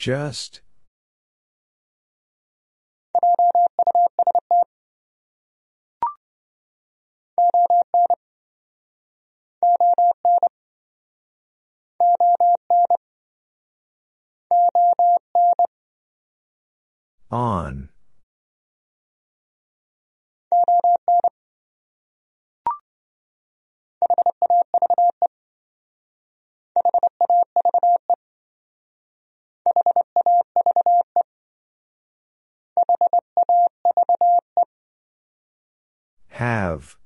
Just. On. Have.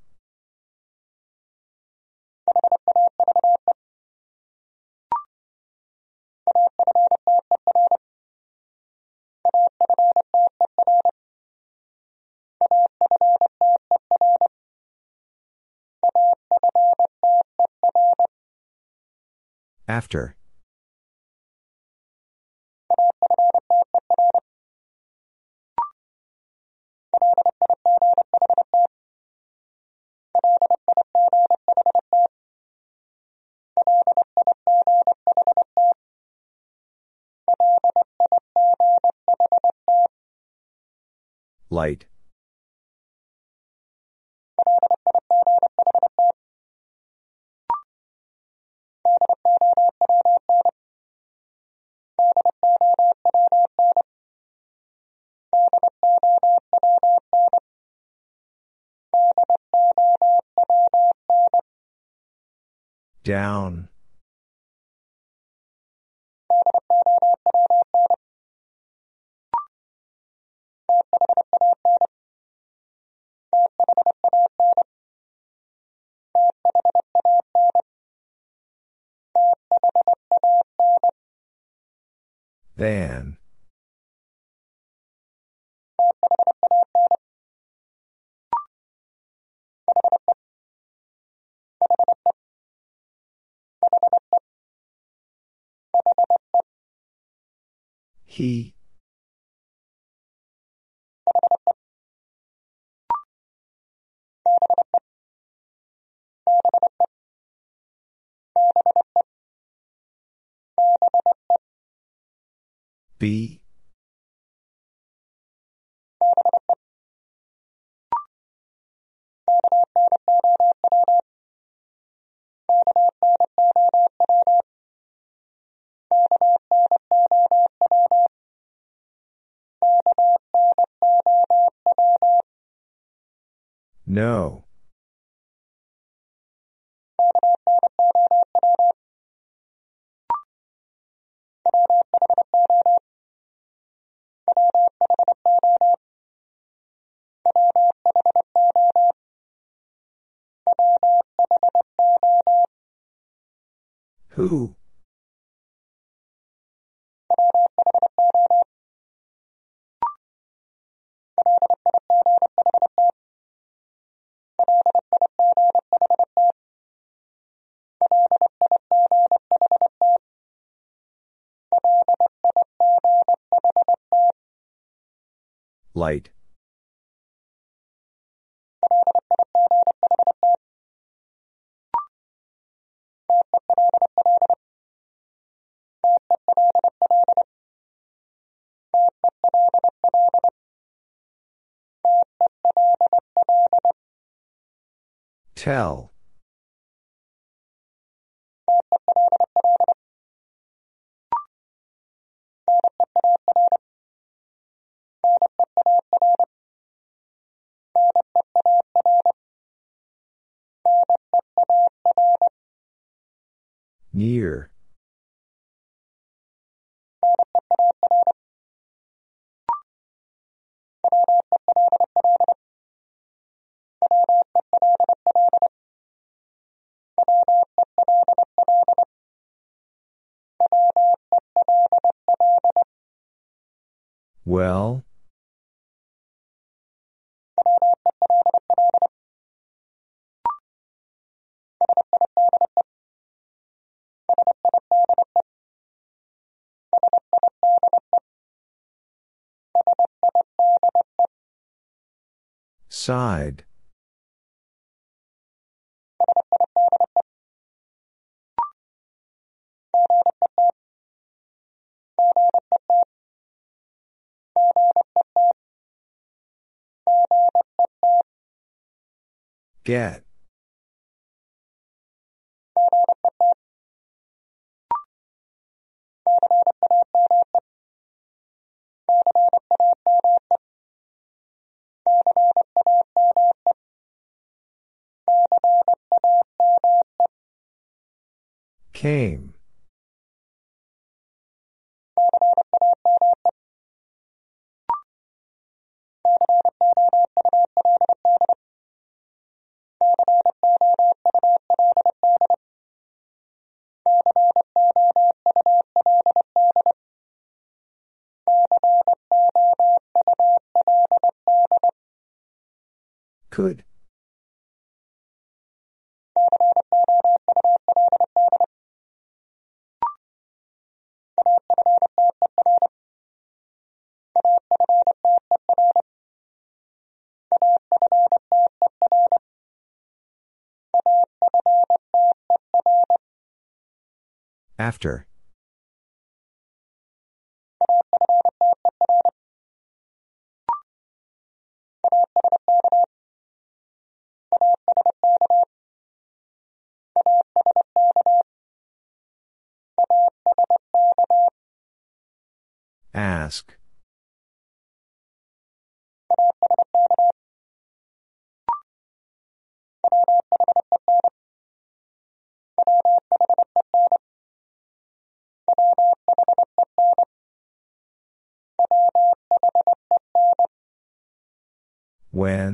After. Light. Down. He. Be. No. Who? Light. Tell. Near. Well? Side. Get. Came. Could. After. Ask. When?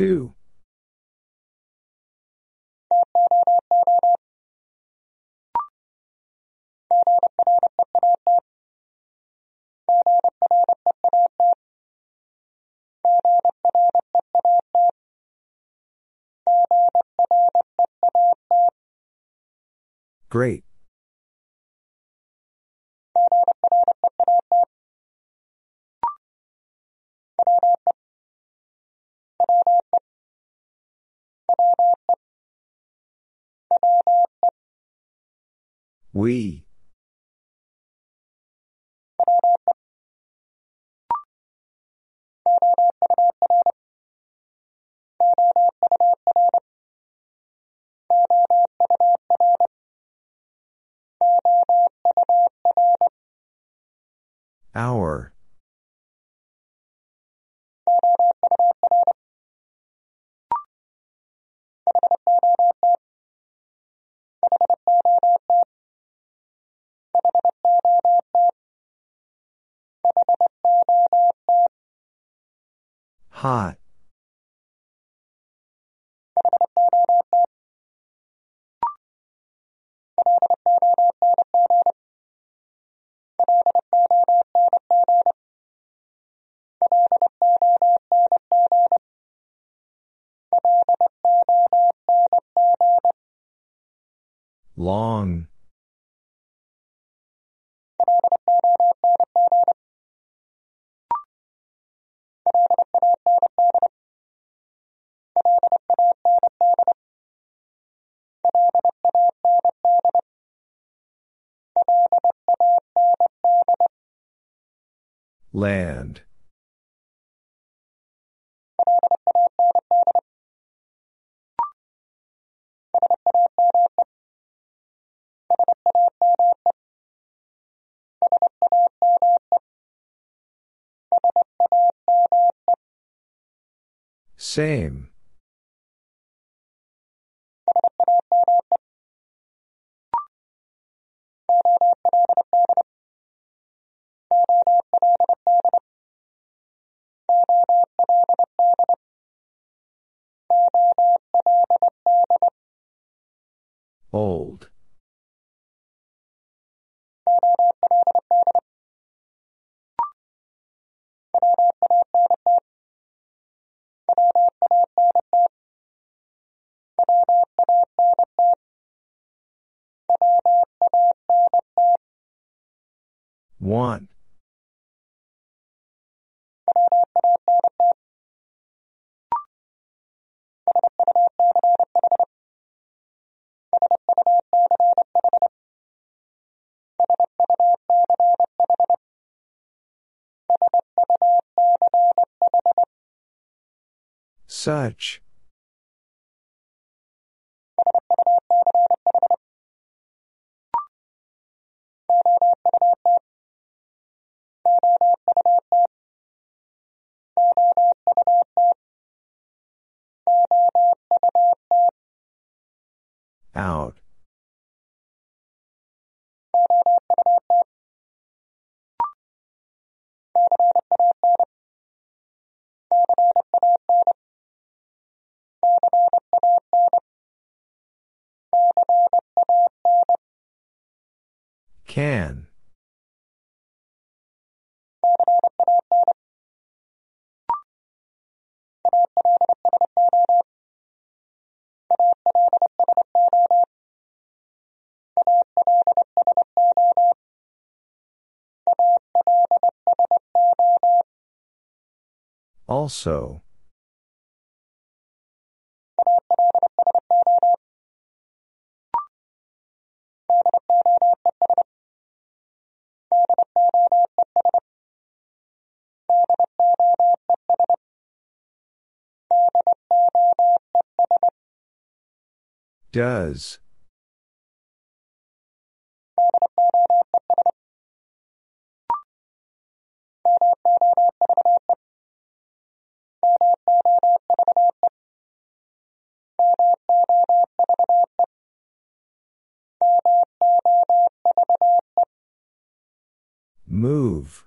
Two. Great. We. Our. Hot. Long. Land. Same. Such. Also. Does. Move.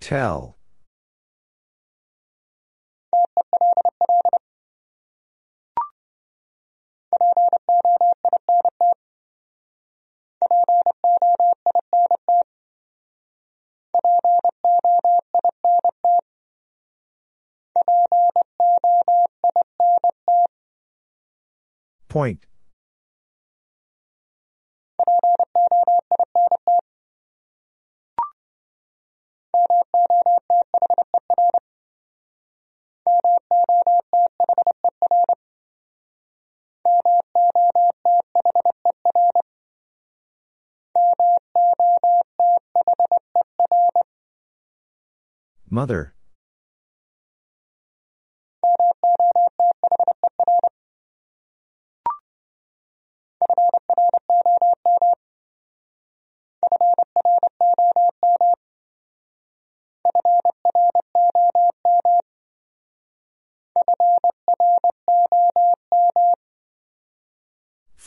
Tell. Point. Mother.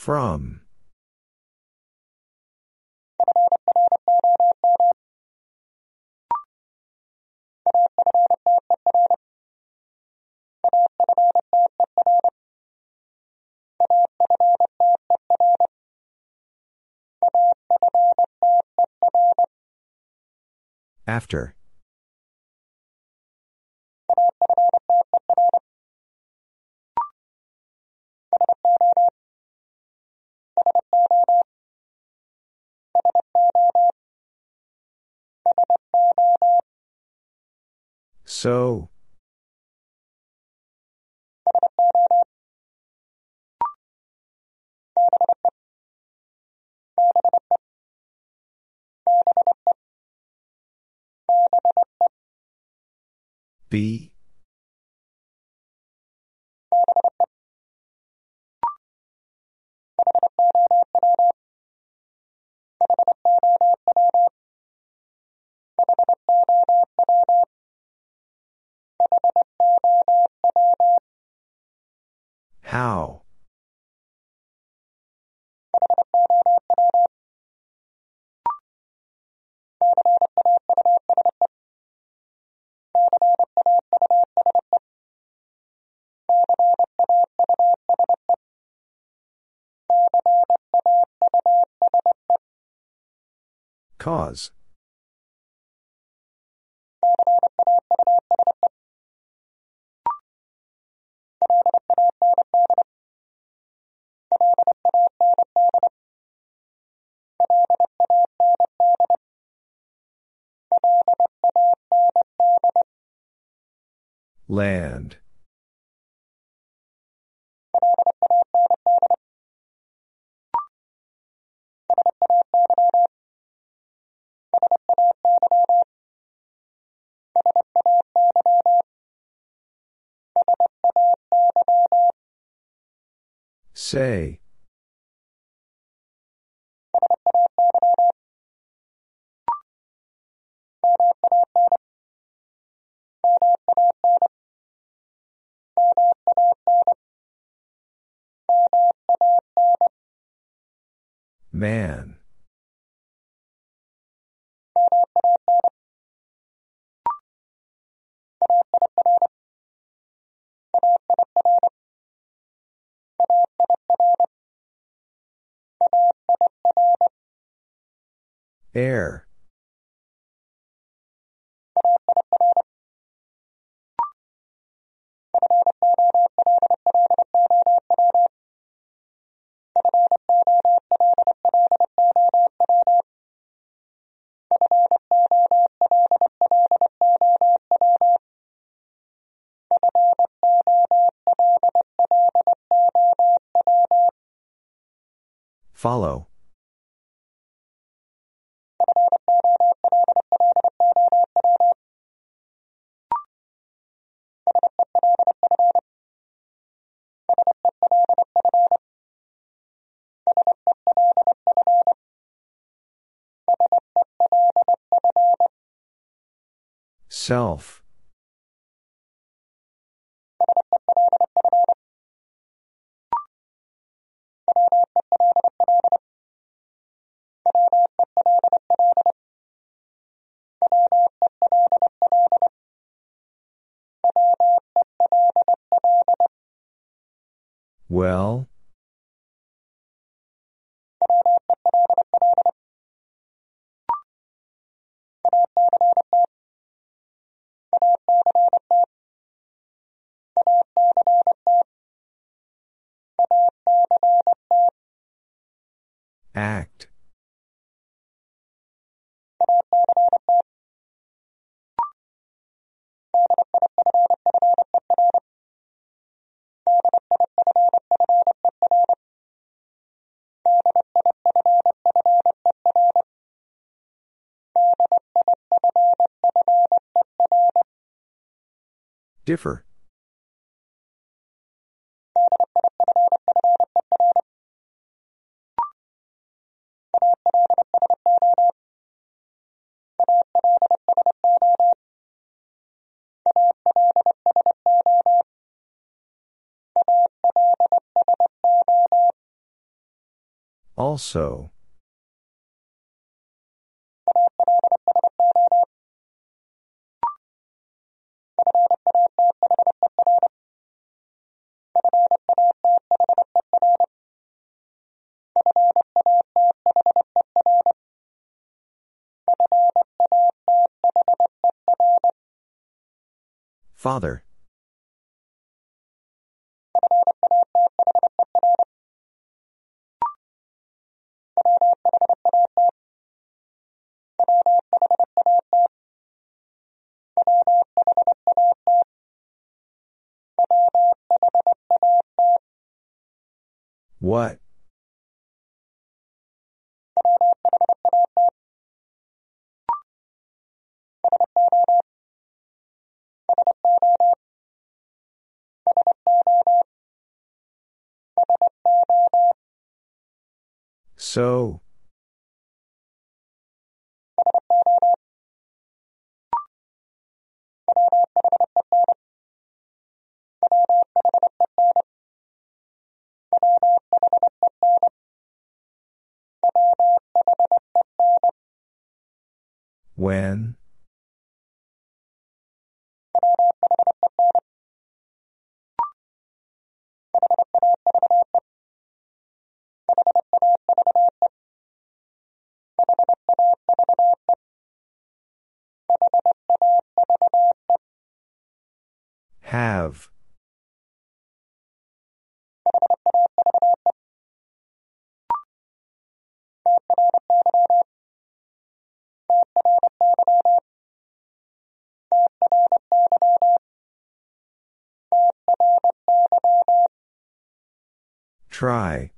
From. After. So. Be. How? Cause. Land. Say. Man. Air. Follow. Self. Well? Differ. Also. Father. What? So. When? Try.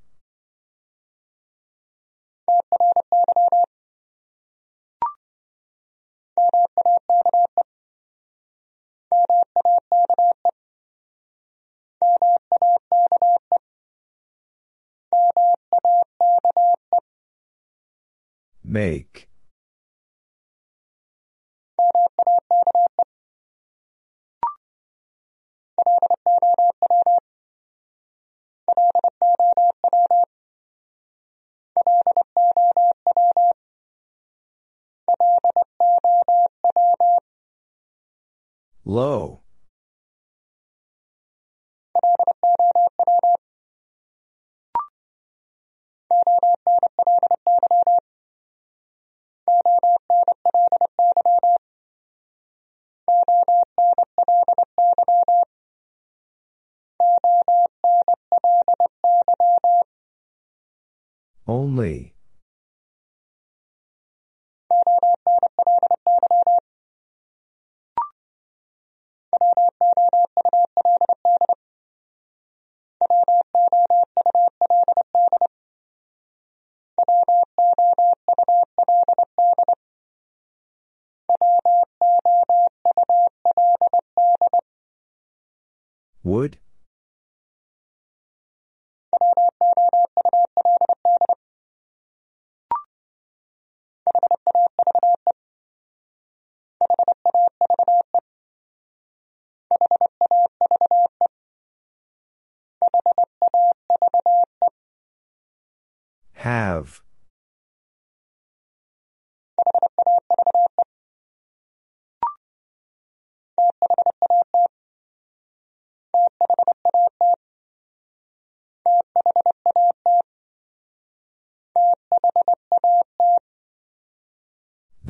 Make. Low.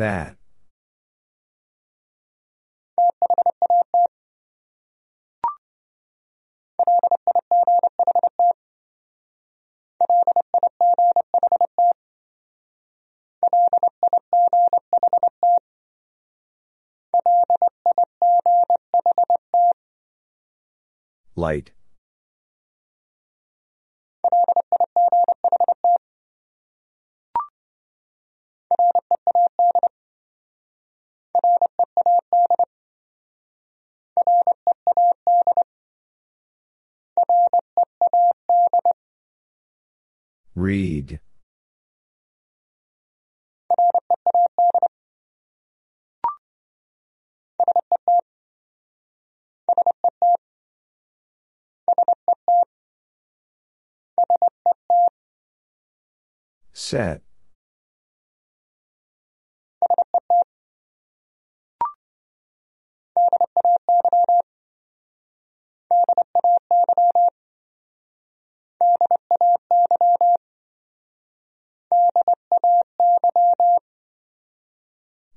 That. Light. Read. Set.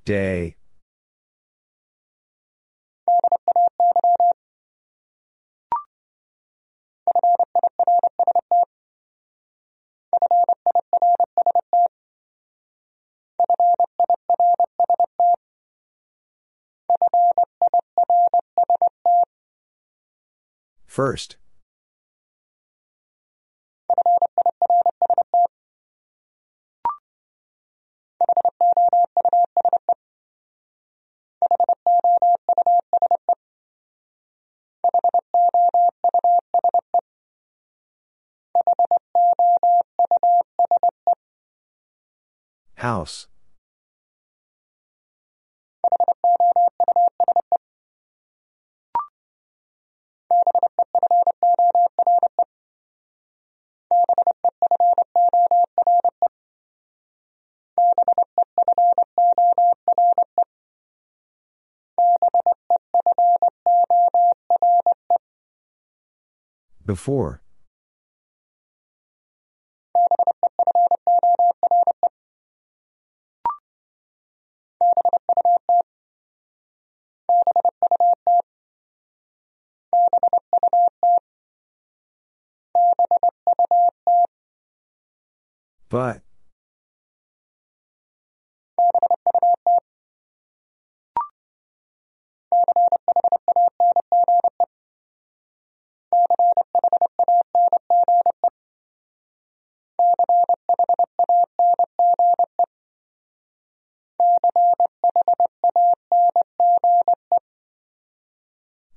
Day. First. House. Before.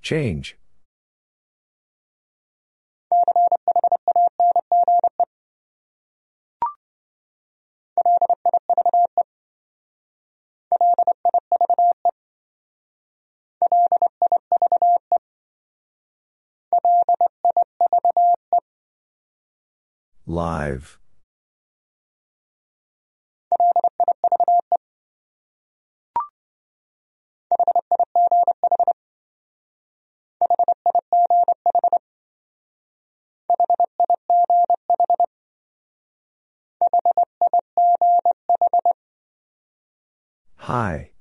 Change. Live. High.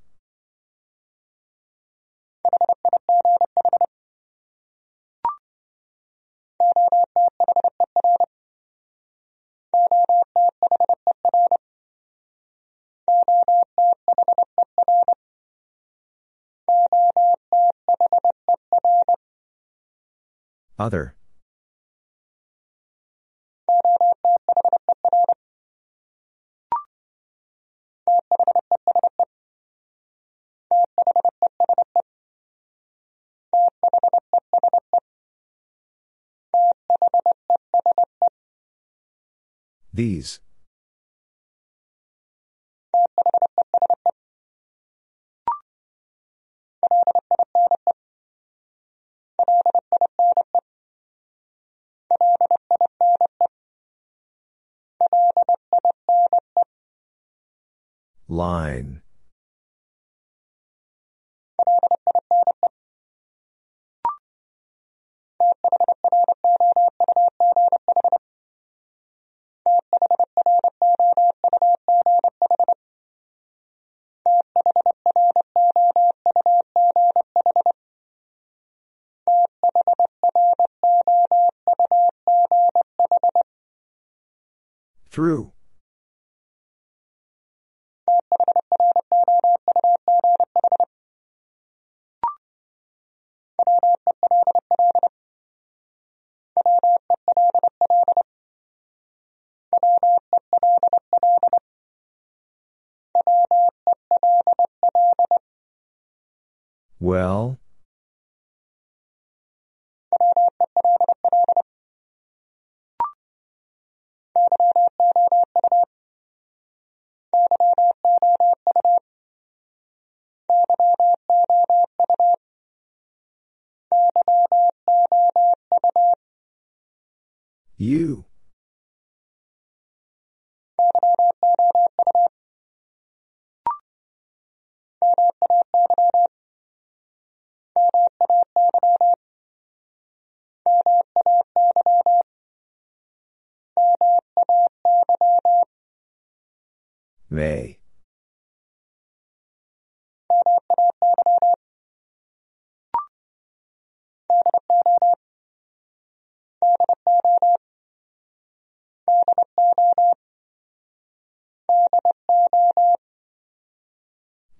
Other. These. Line. Through. Well?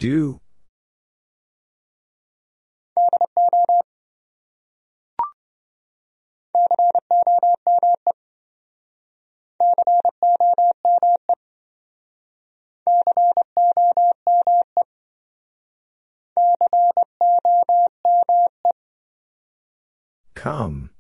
Do. Come.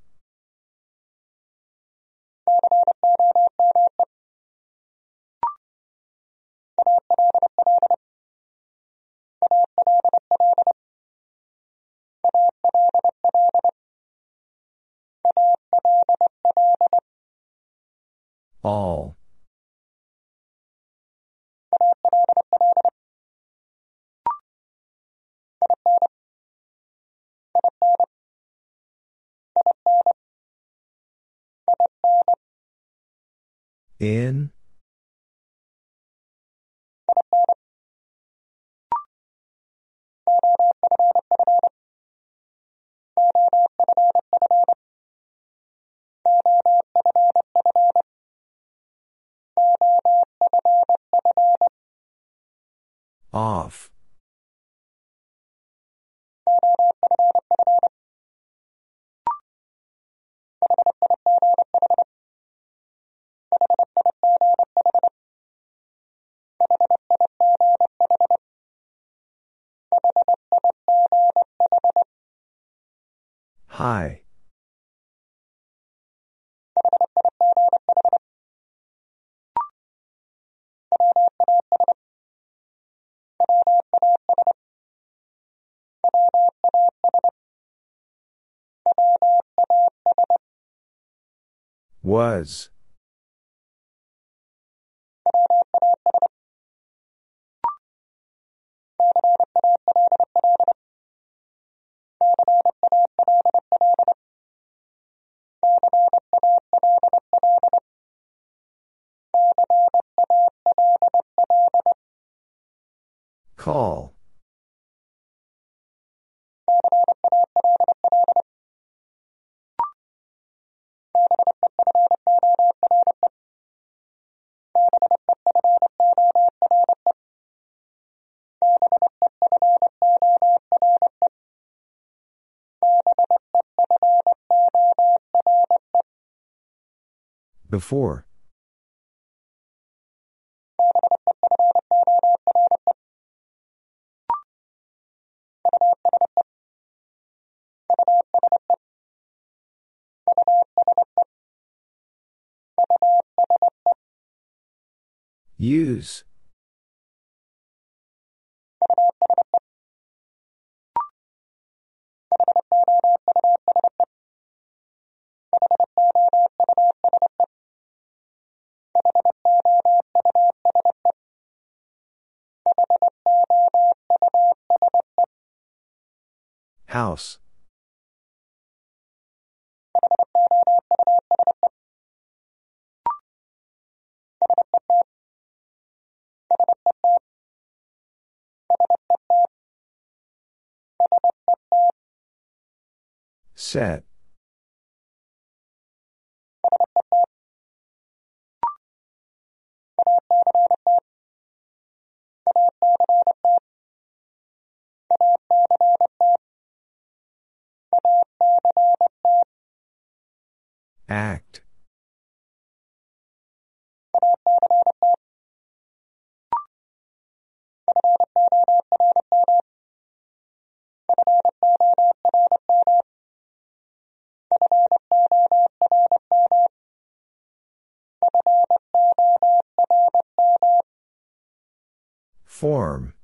All. In? Off. High. Was. Call. Before. Use. House. Set. Act. Form.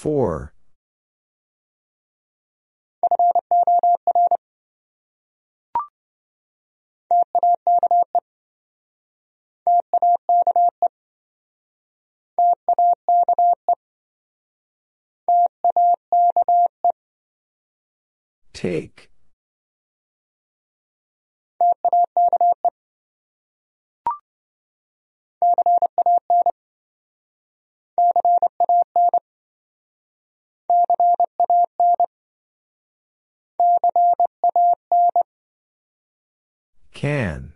Four. Take. Can.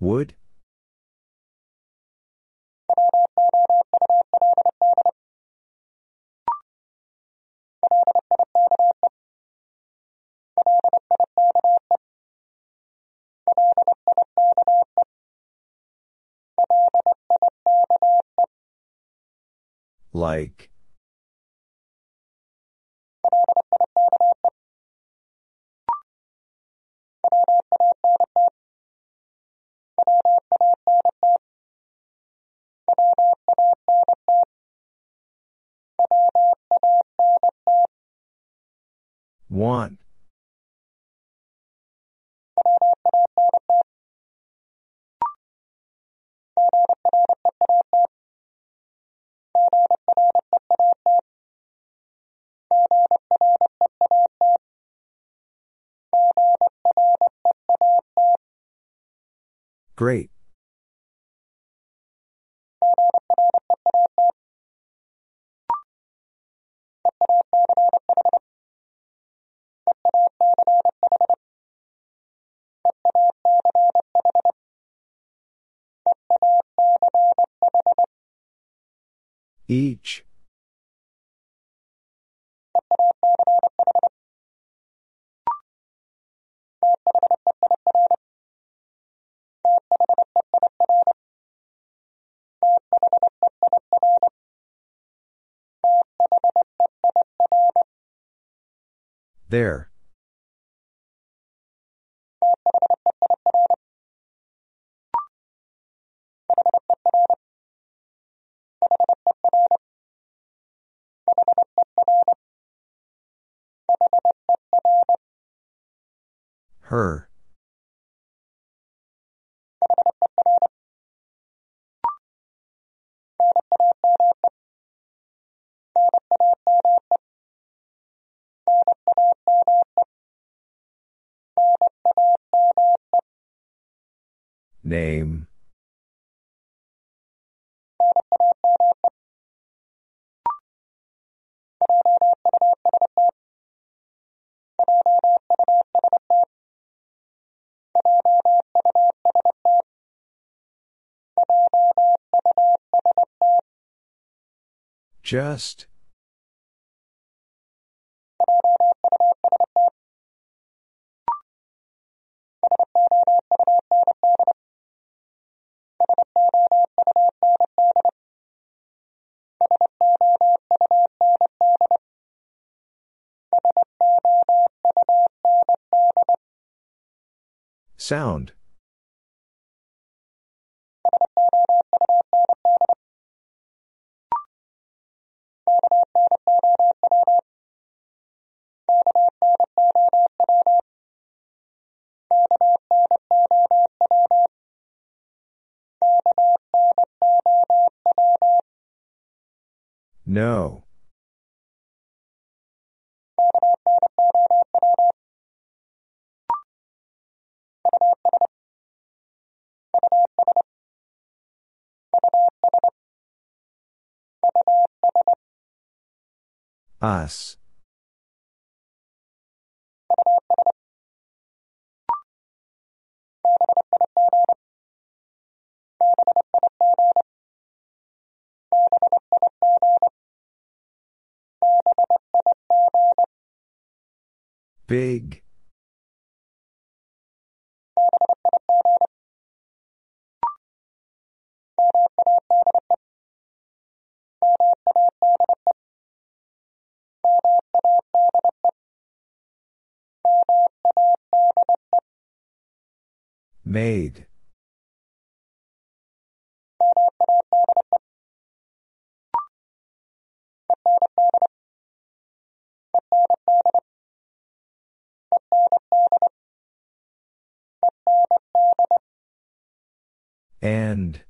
Would? Like. Want. Great. Each. There. Her. Name. Just. Sound. No. Us. Big. Made. And.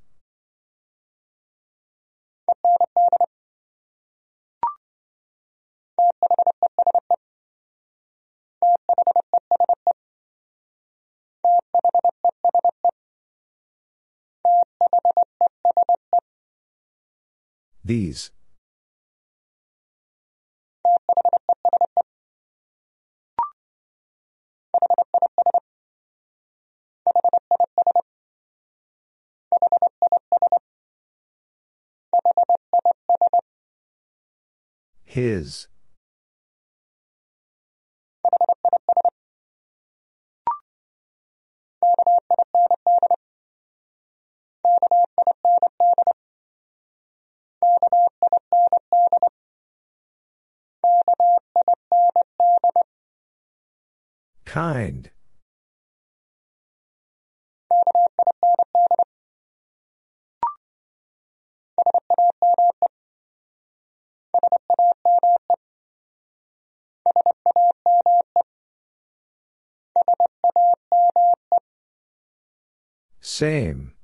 These. His. Kind. Same.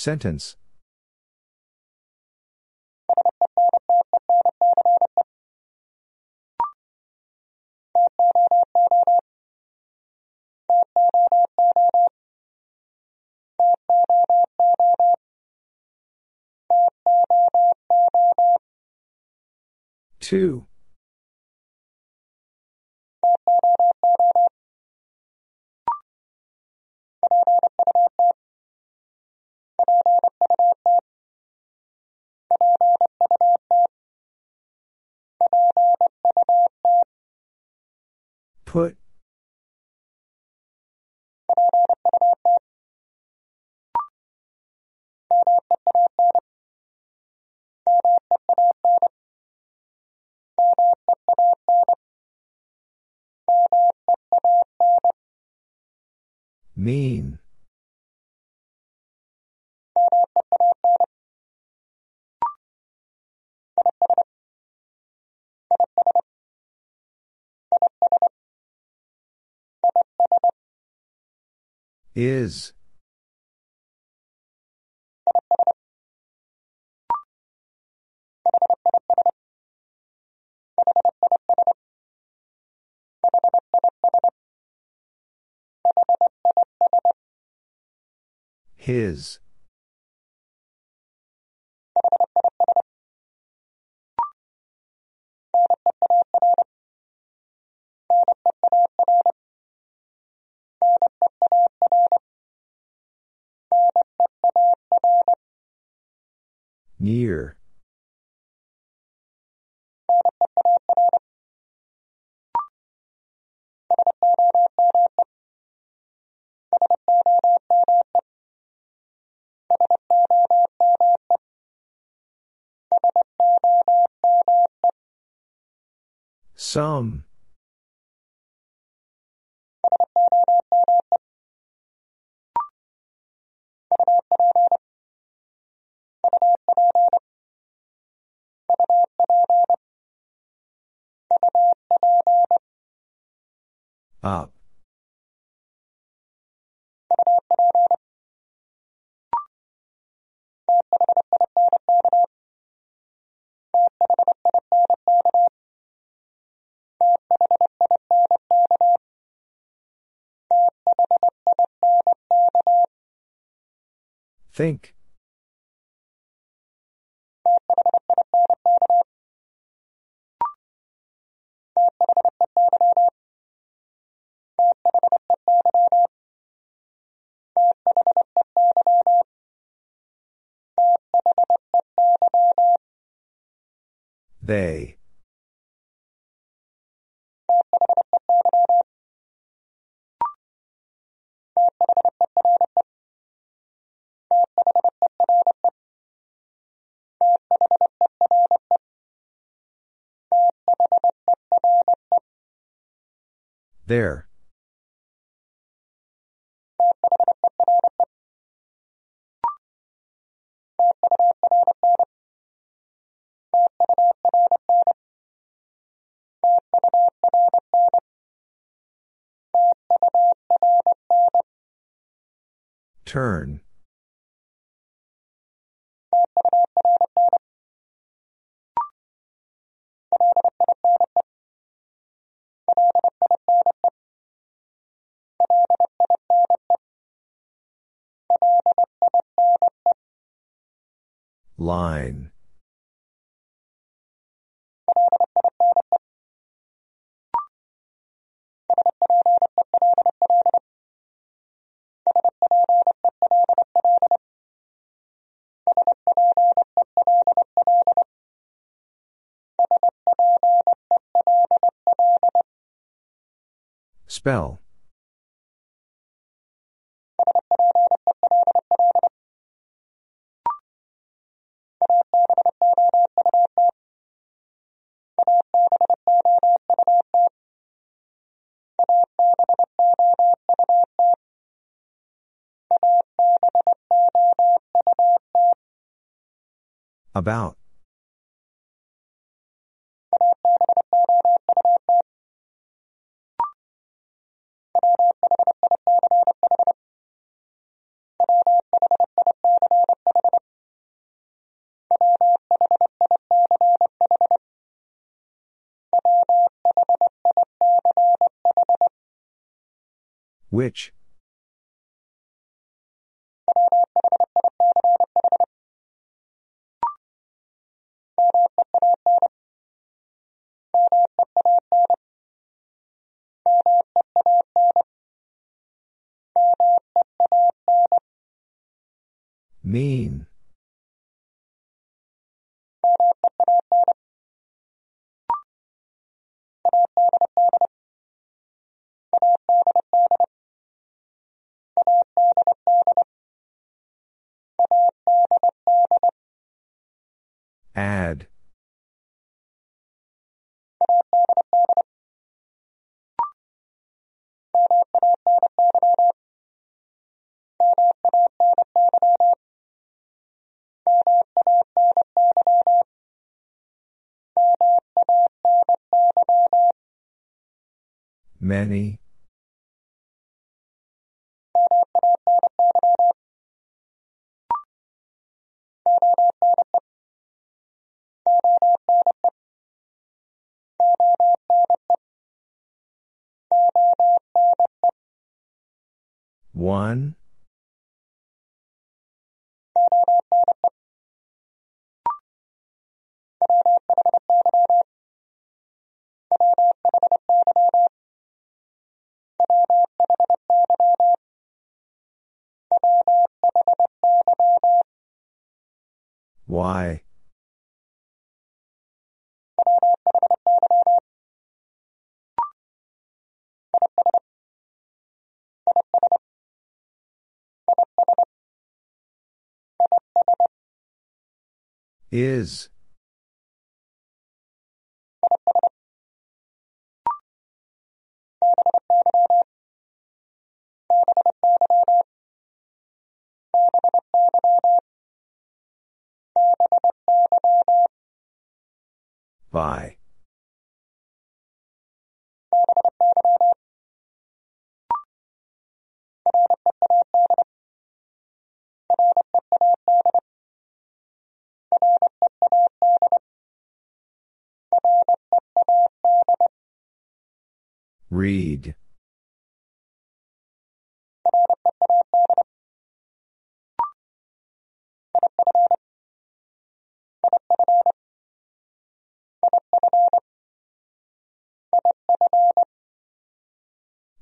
Sentence. Two. Put. Mean. Is. His. Near. Some. Up. Think. They. There. Turn. Line. Spell. About. Which? Mean. Add. Many. One. Why? Is. By. Read.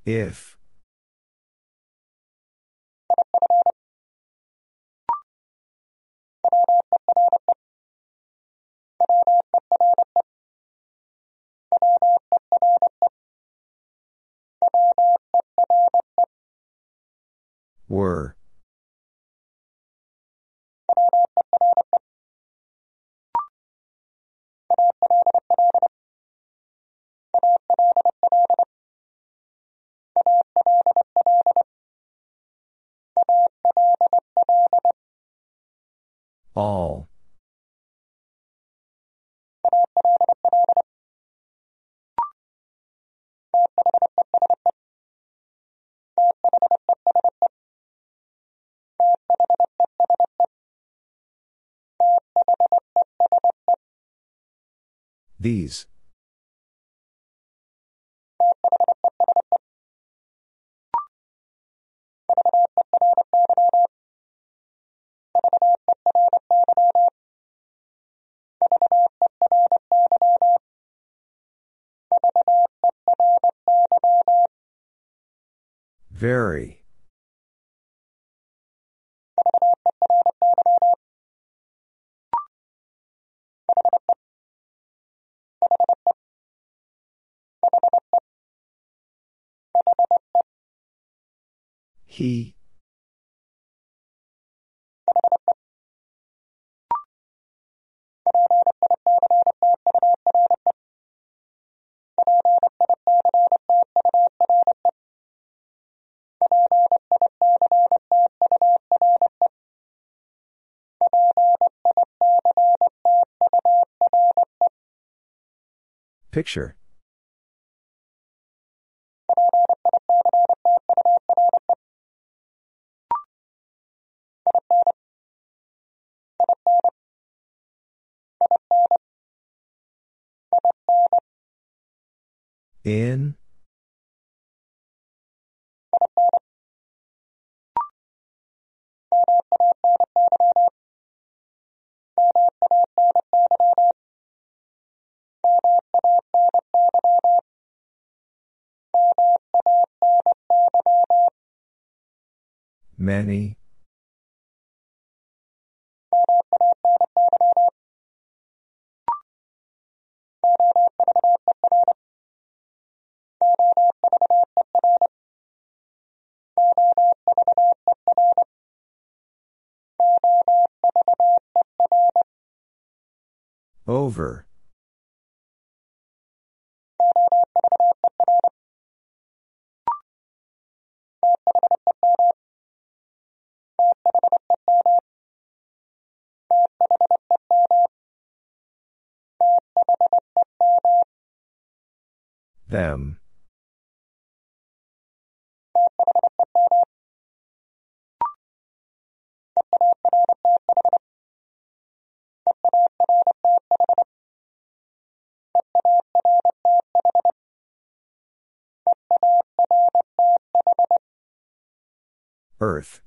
If. Were. All. These. Very. He. Picture. In. Many. Over. Them. Earth.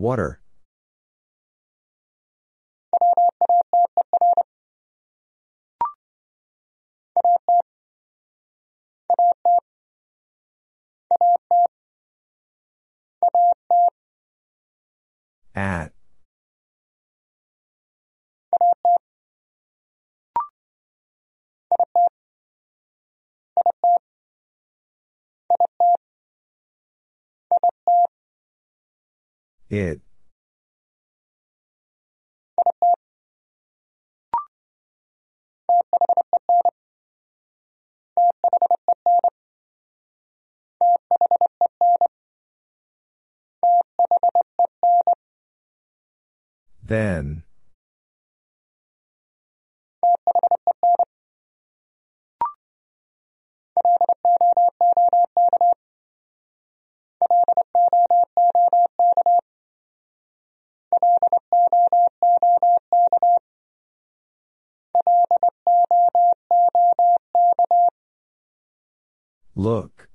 Water. At. It. Then. Look.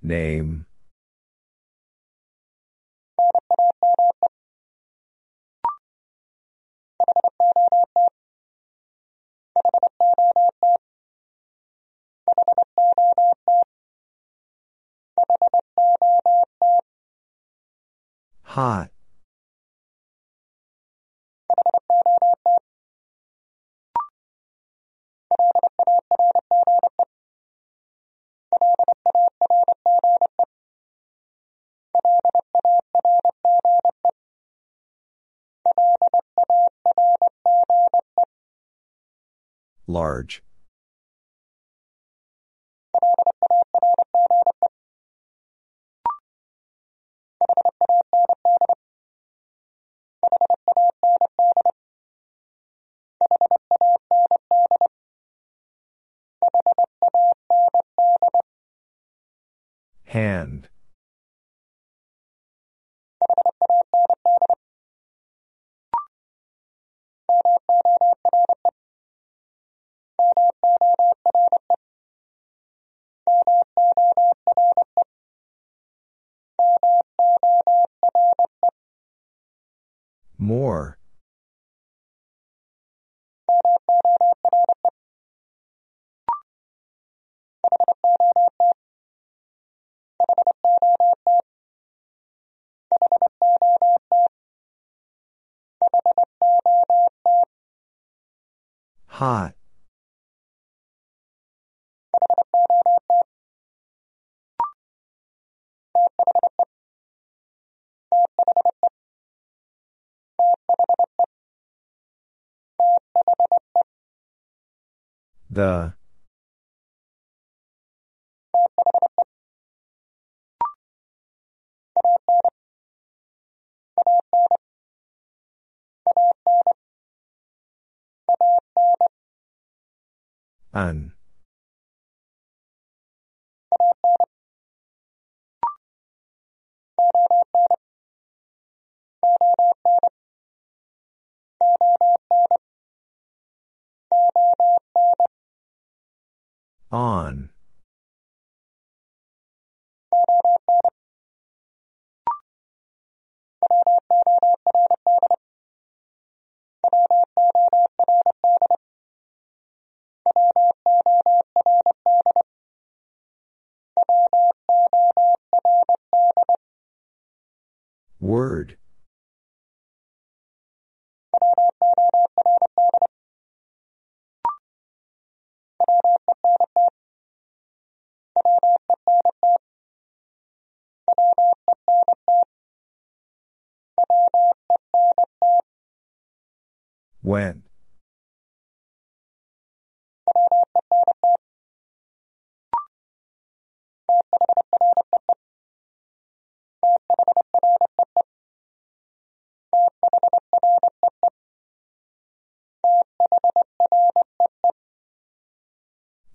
Name. Hot. Large. Hot. The. An. On. Word. When.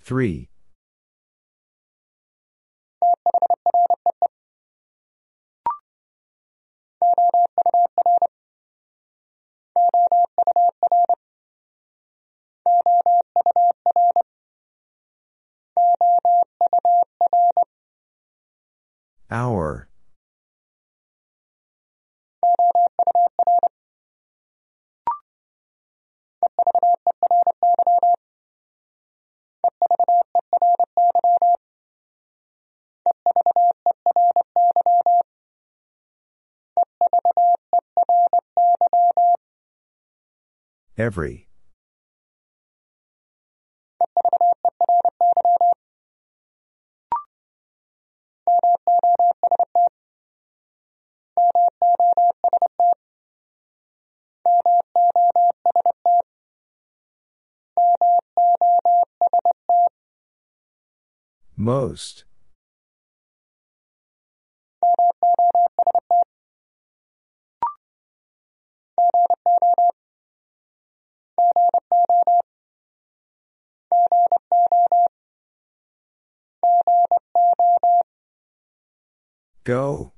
Three. Our. Every. Most. Go.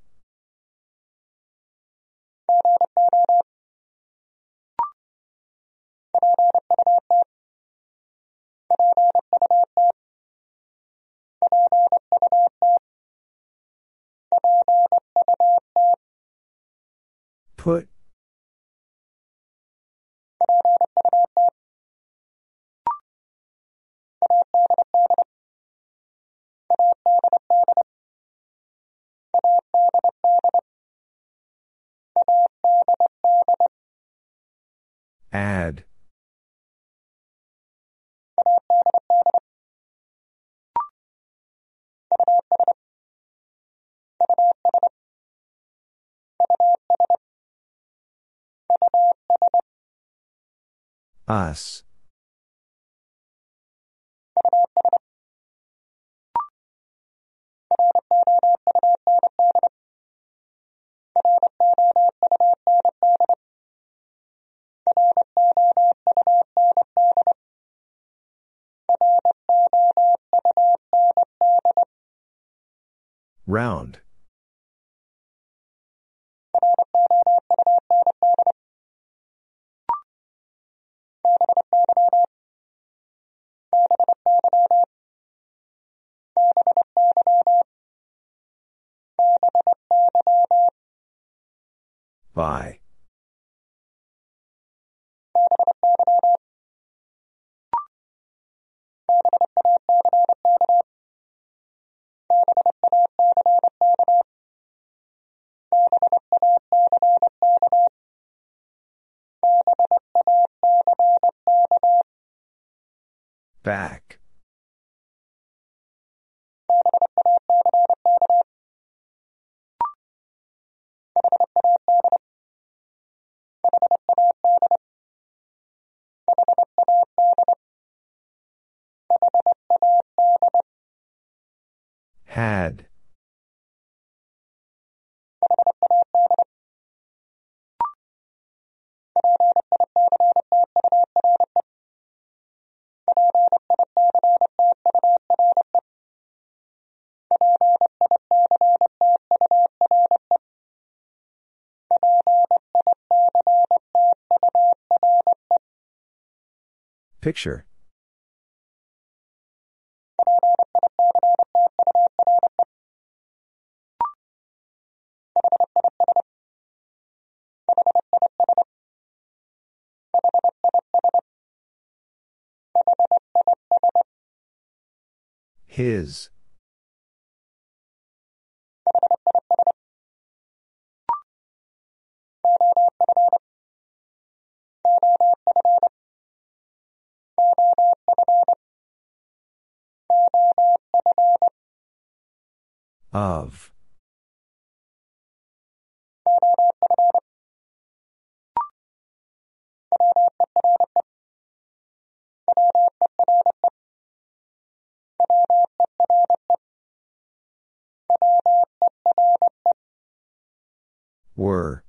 Put. Add. Us. Round. By. Back. Picture. His. Of. Were.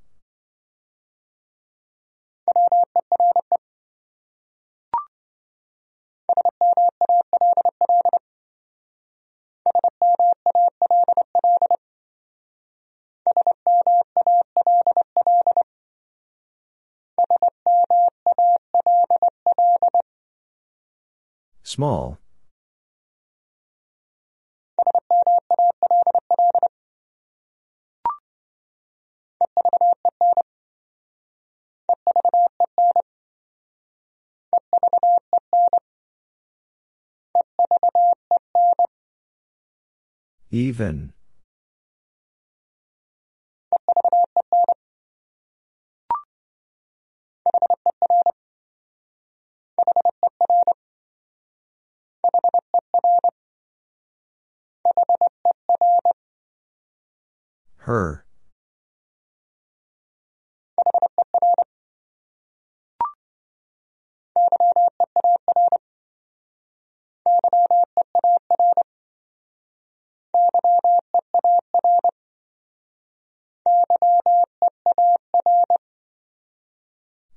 Small. Even. Her.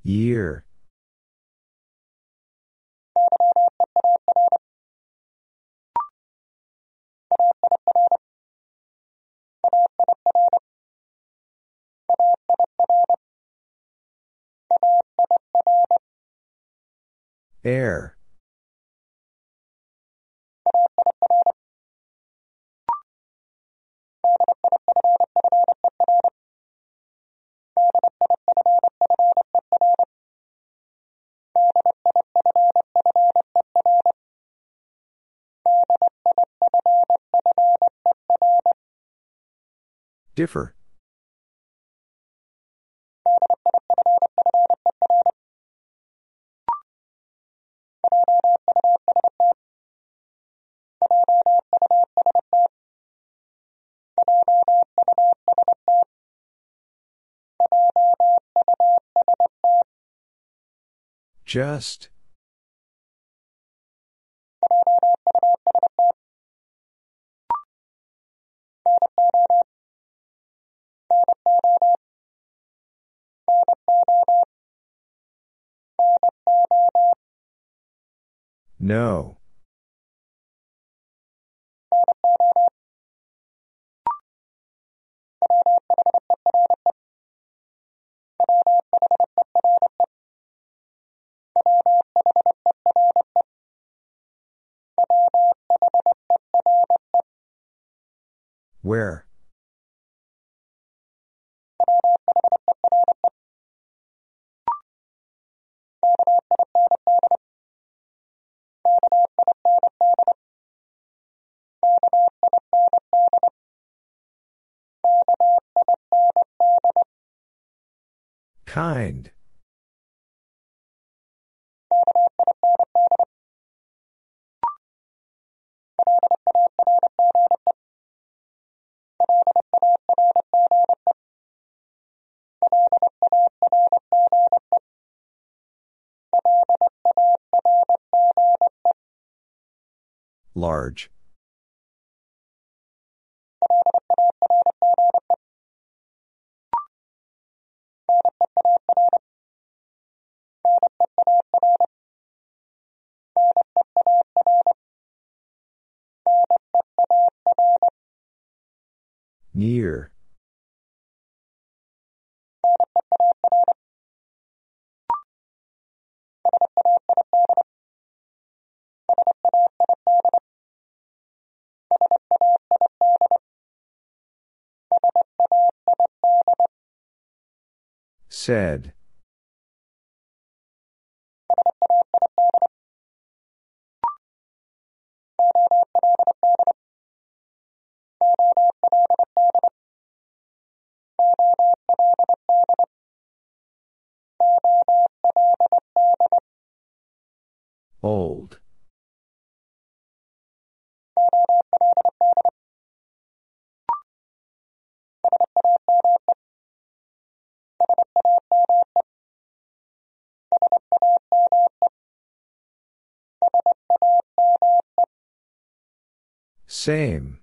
Year. Air. Differ. Just. No. Where? Kind. Large. Near. Said. Old. Same.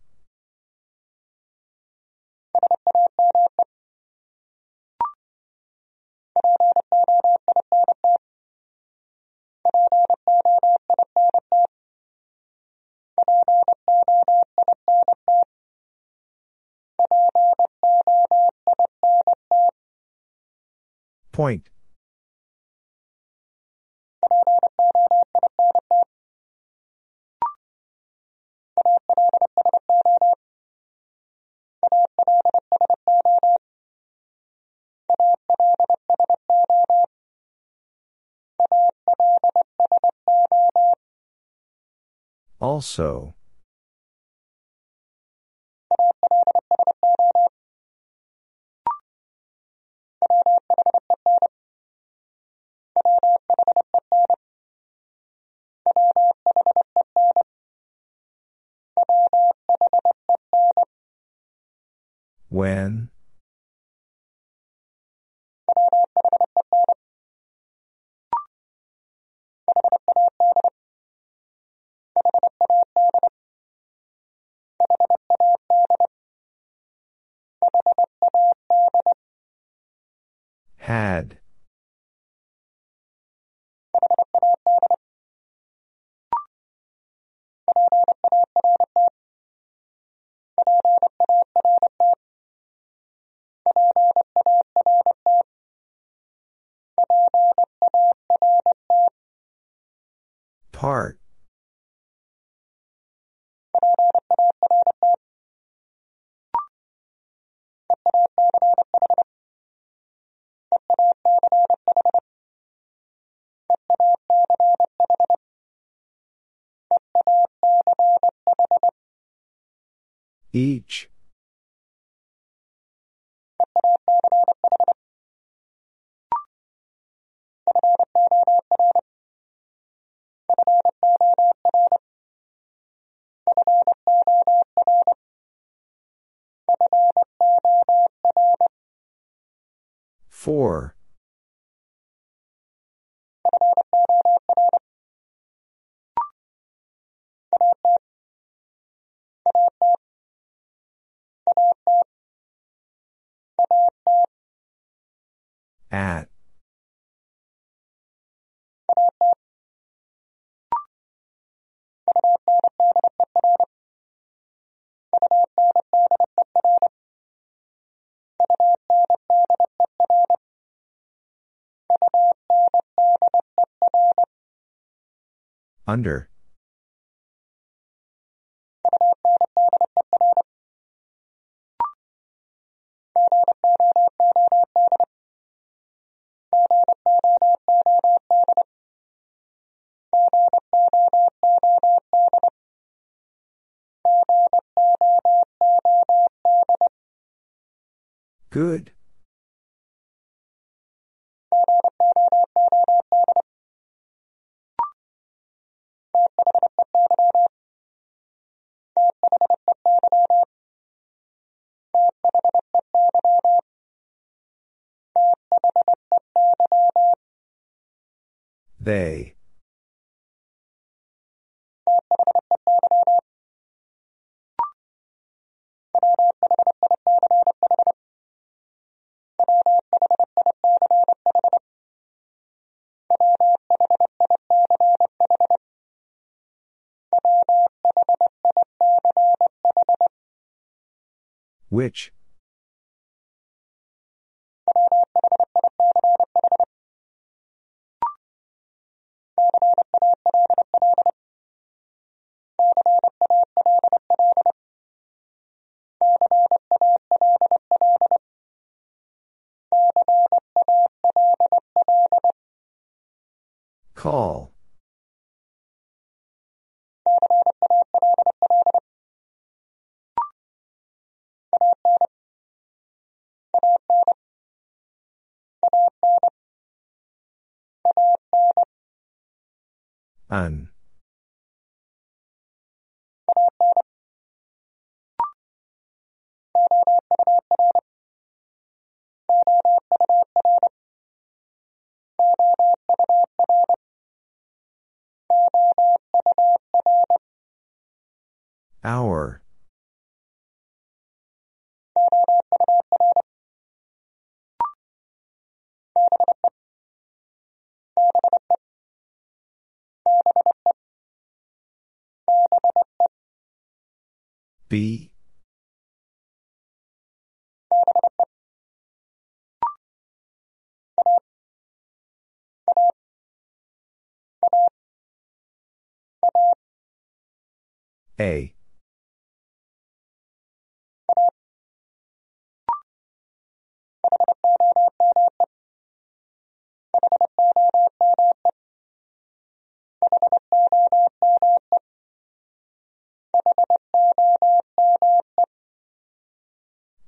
Point. Also. When? Had. Part. Each. Four. At. Under. Good. They. Which? Call. Un. Our. Be. A.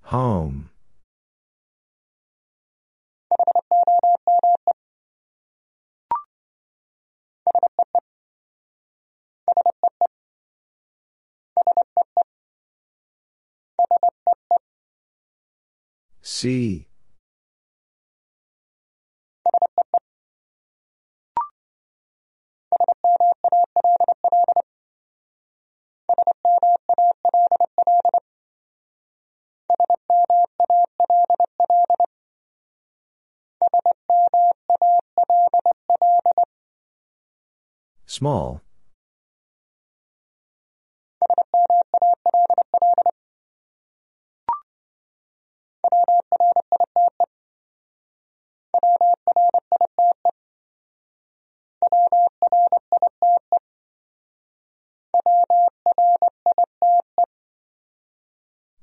Home. See. Small.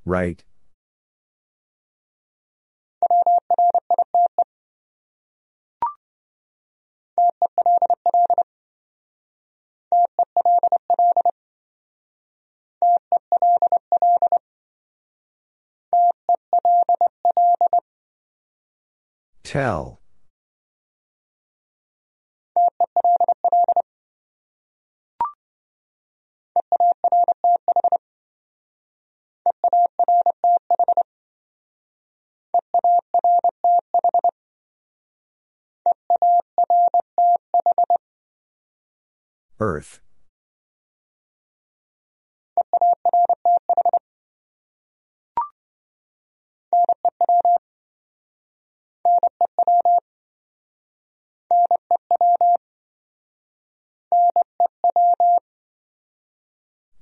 Right. Tell. Earth.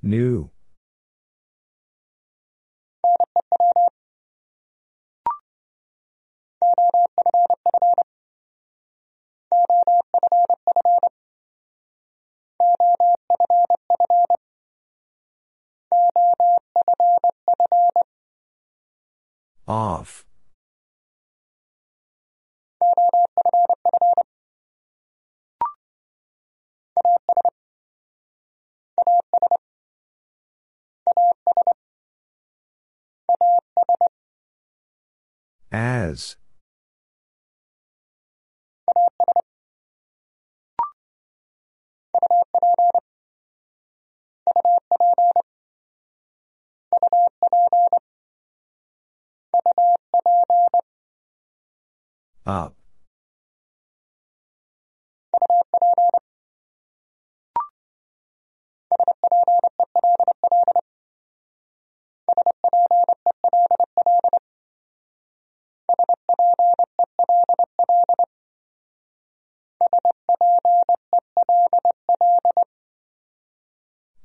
New. As. Up.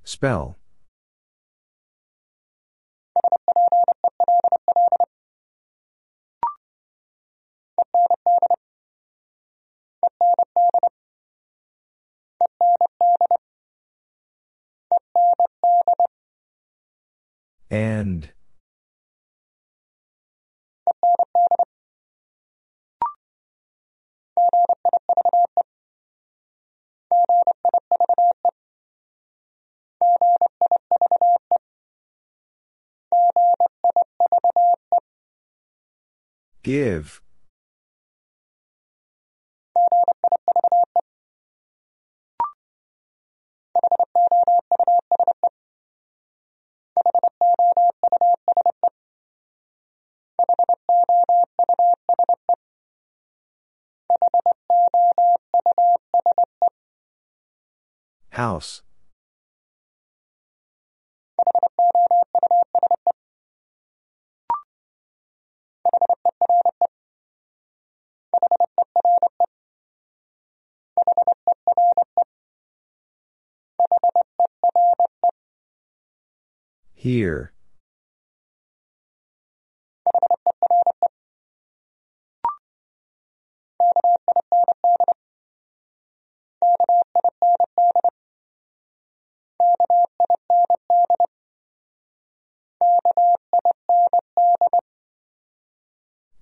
Spell. And. Give. House. Here.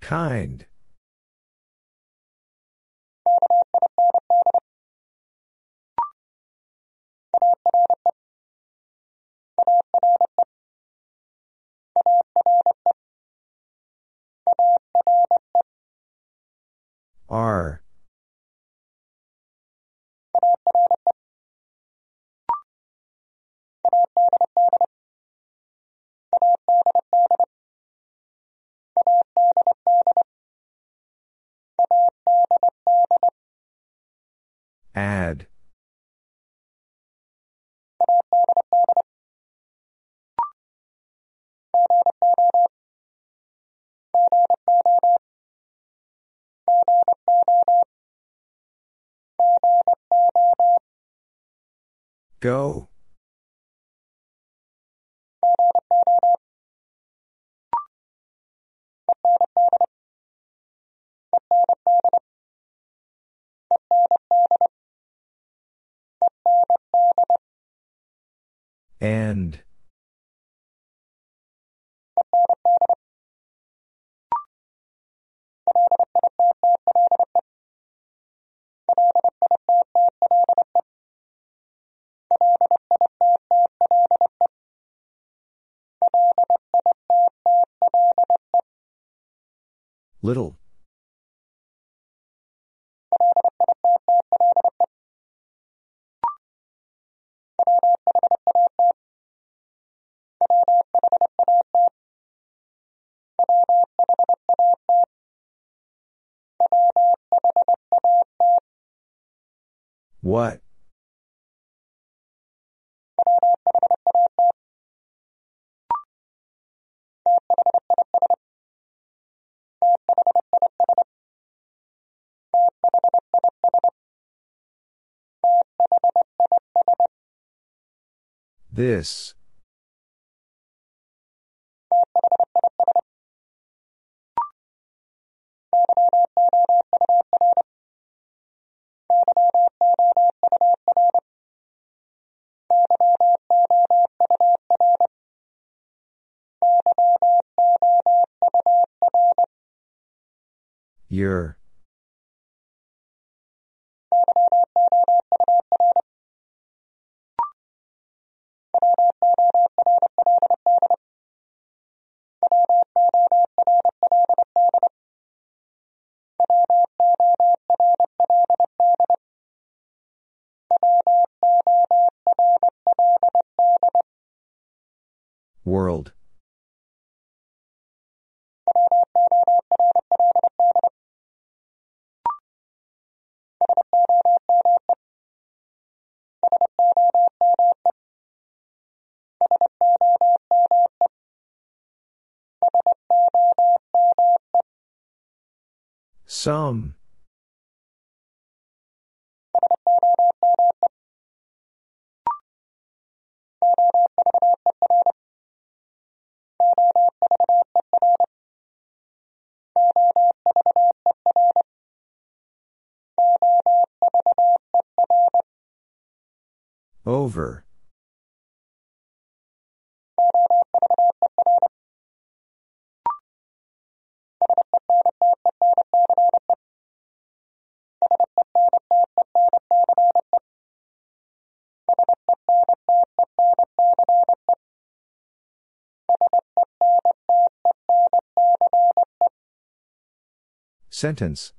Kind. Are. Add. Go. And. Little. What? This. Your. World. Some. Over. Sentence.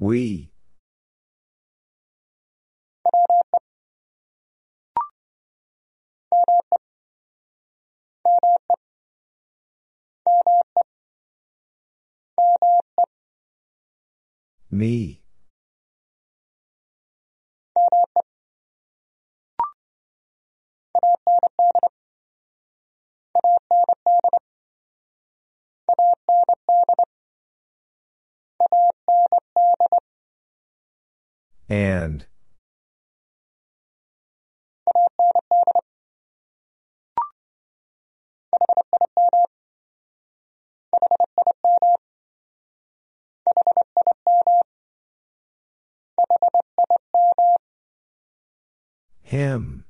We. Me. And. Him.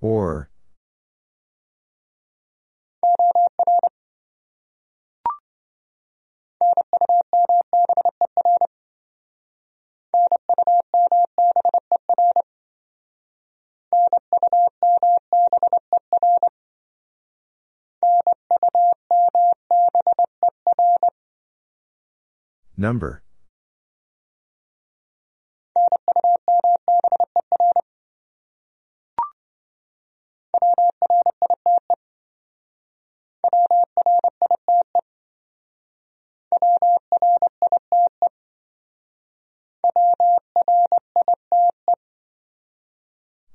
Or. Number.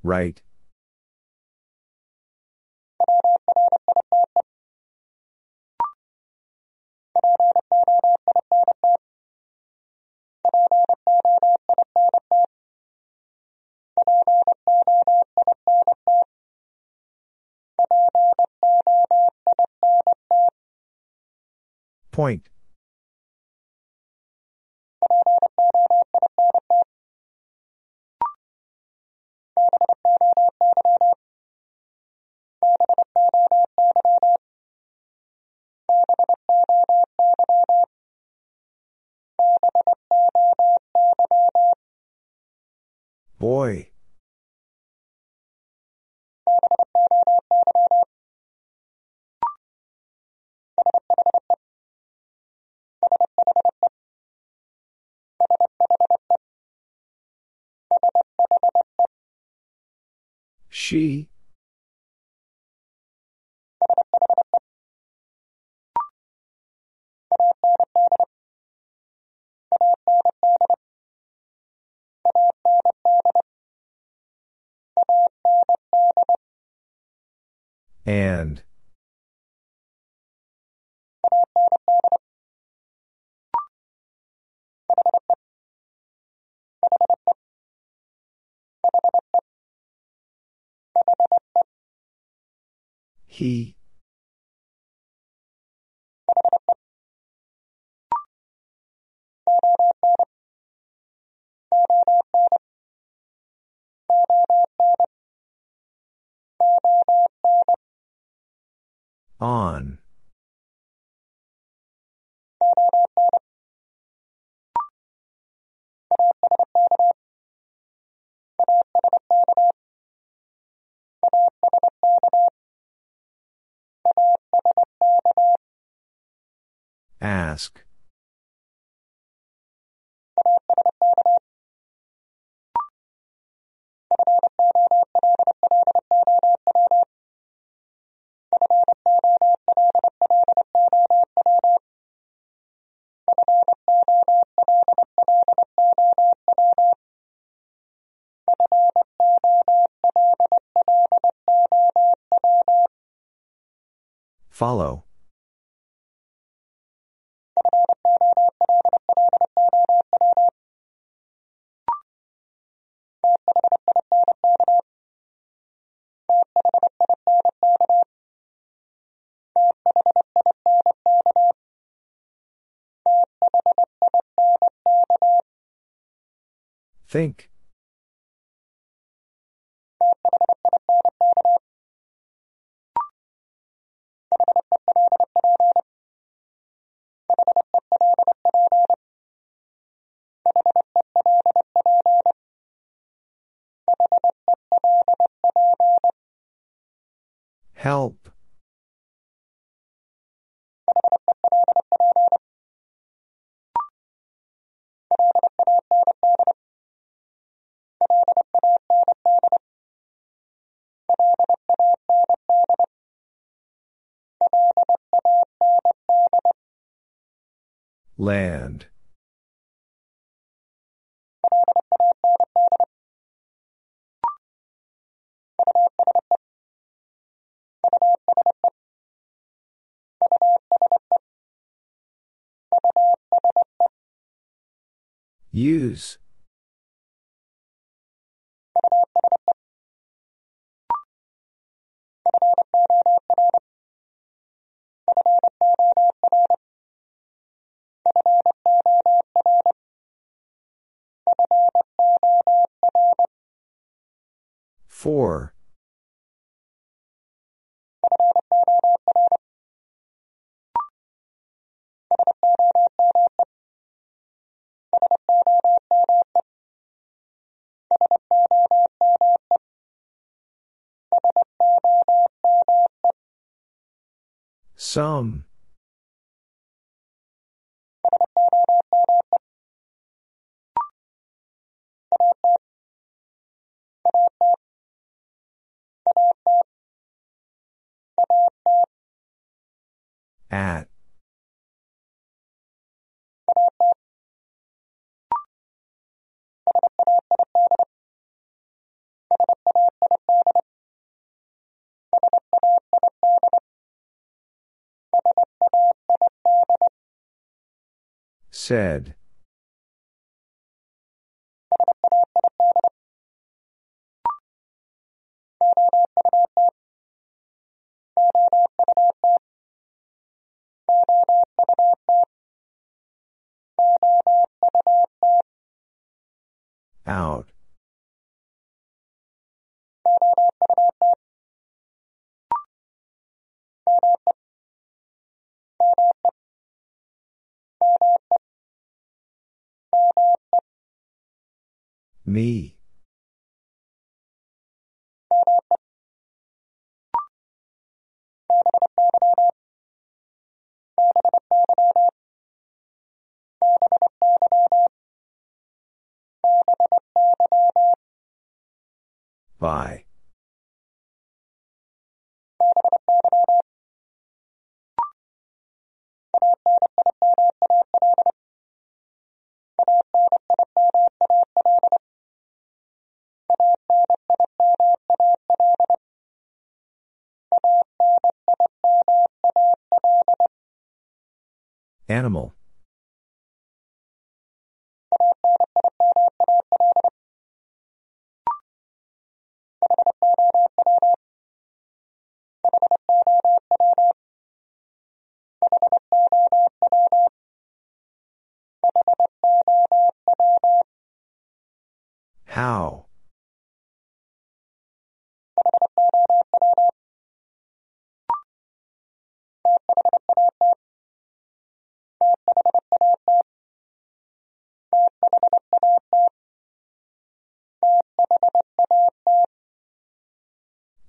Right. Point. Boy. She. And. He. On. Ask. Follow. Think. Help. Land. Use. Four. Some. At. Said. Me. By. Animal.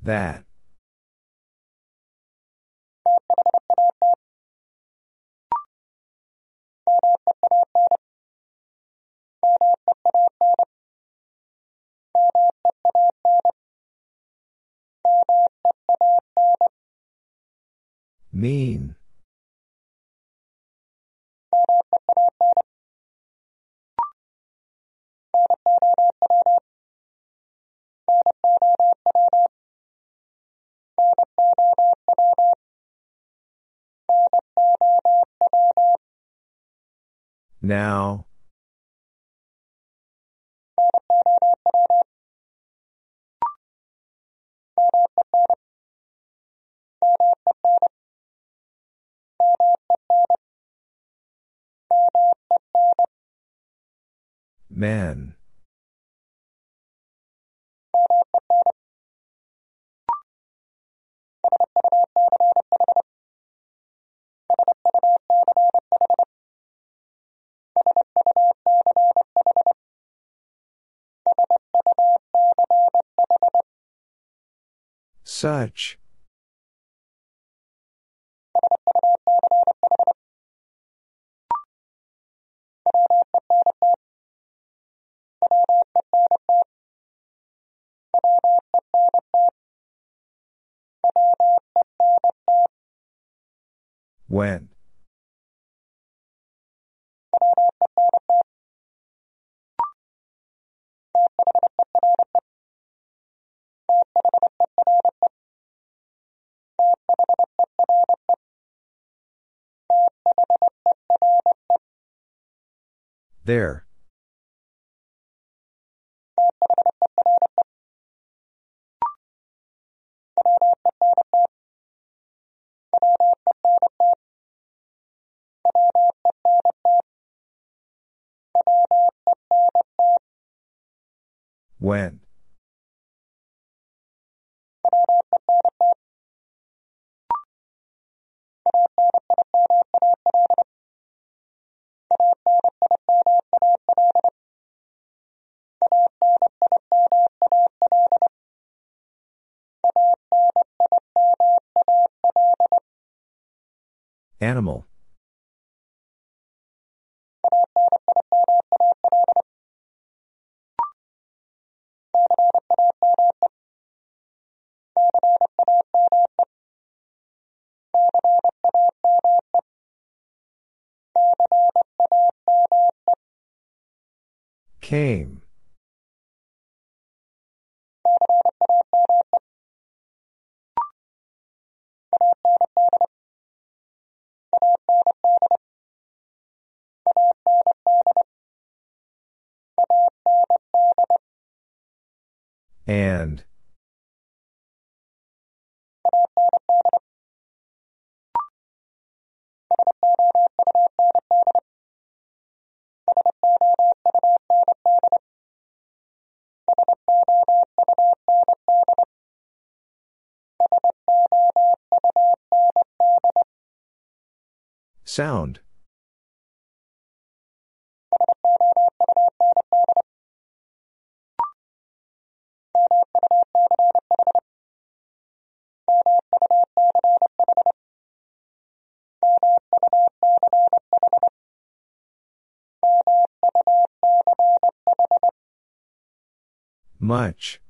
That. Mean. Now. Men. Such. When. There. When. Animal. Came. And. Sound. Much.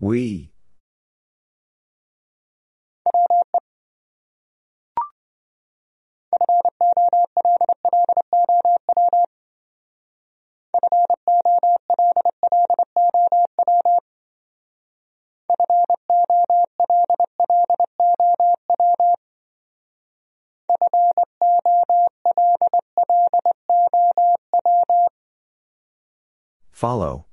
We. Follow.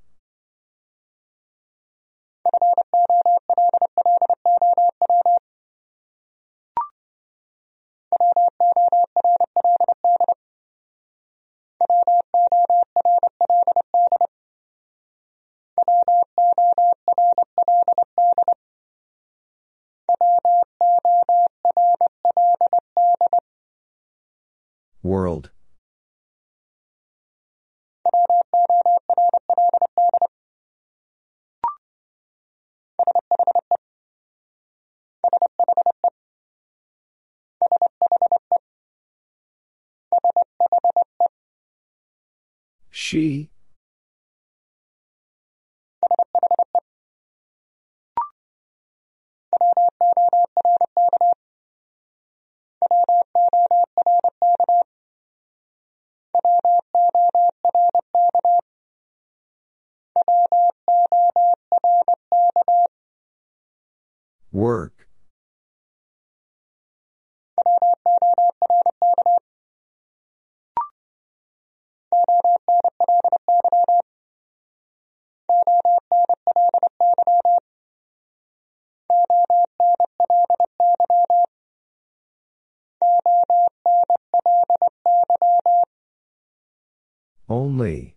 World. She. Work. Only.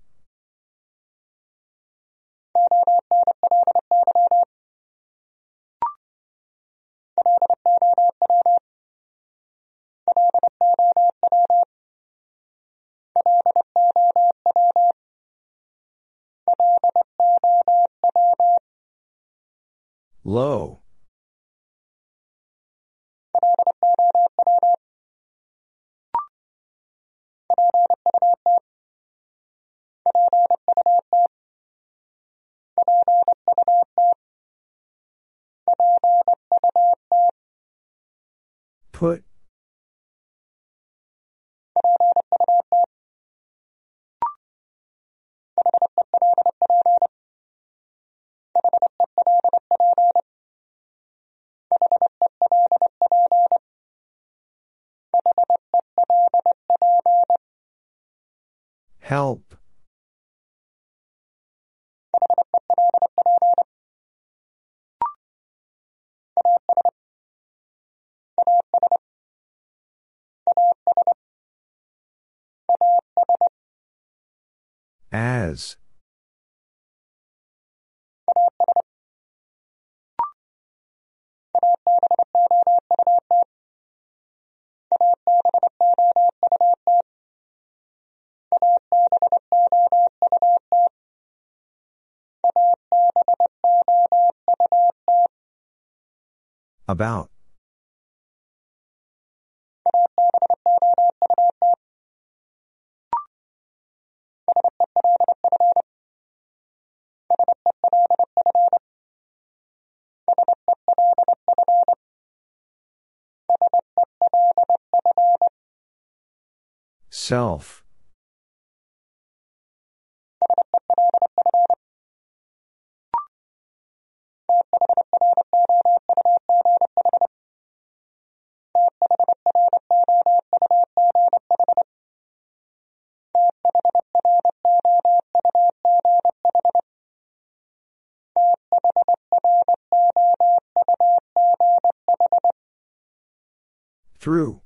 Low. Put. Help. As. About. Self. Through.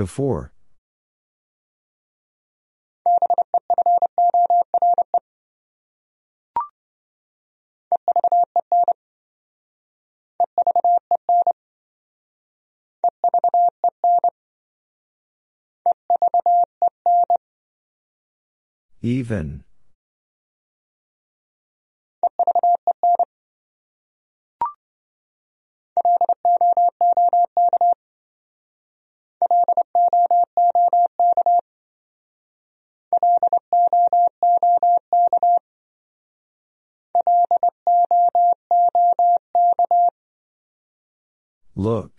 Before. Even. Look.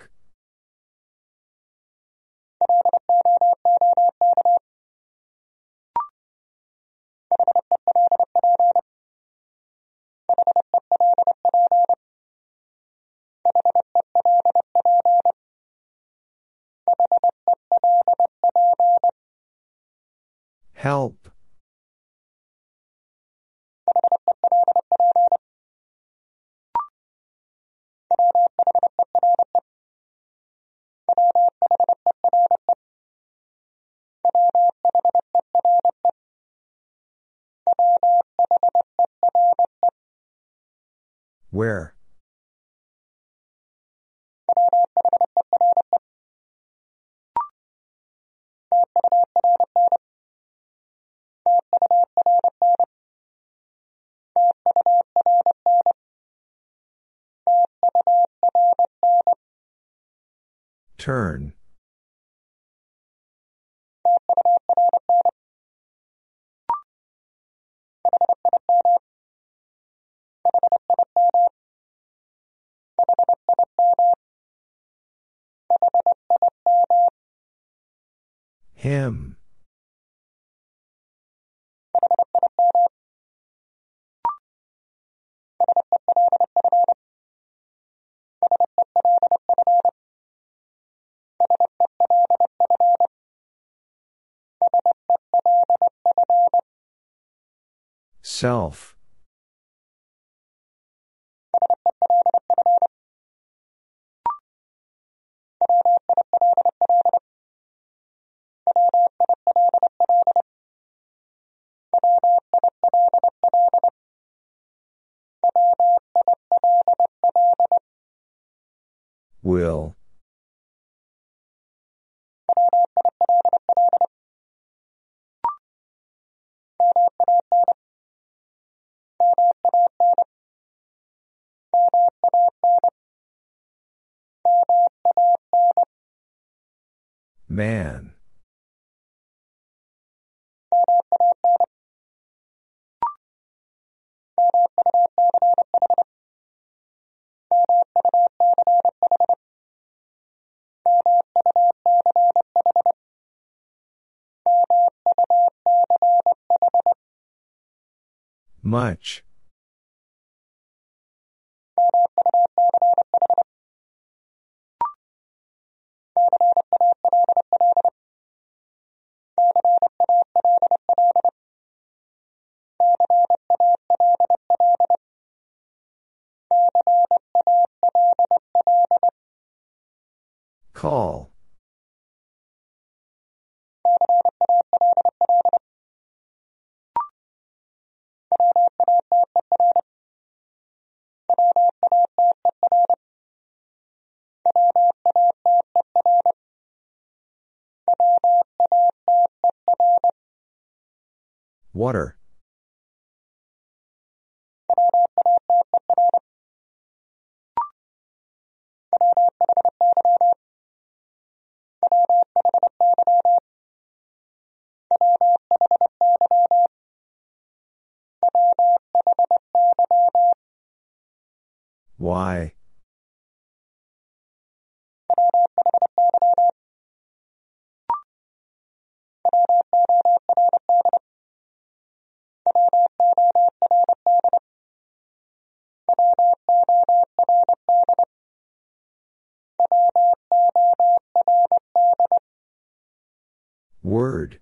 Where? Turn. Self. Man. Much. Call. Water. Why? Word.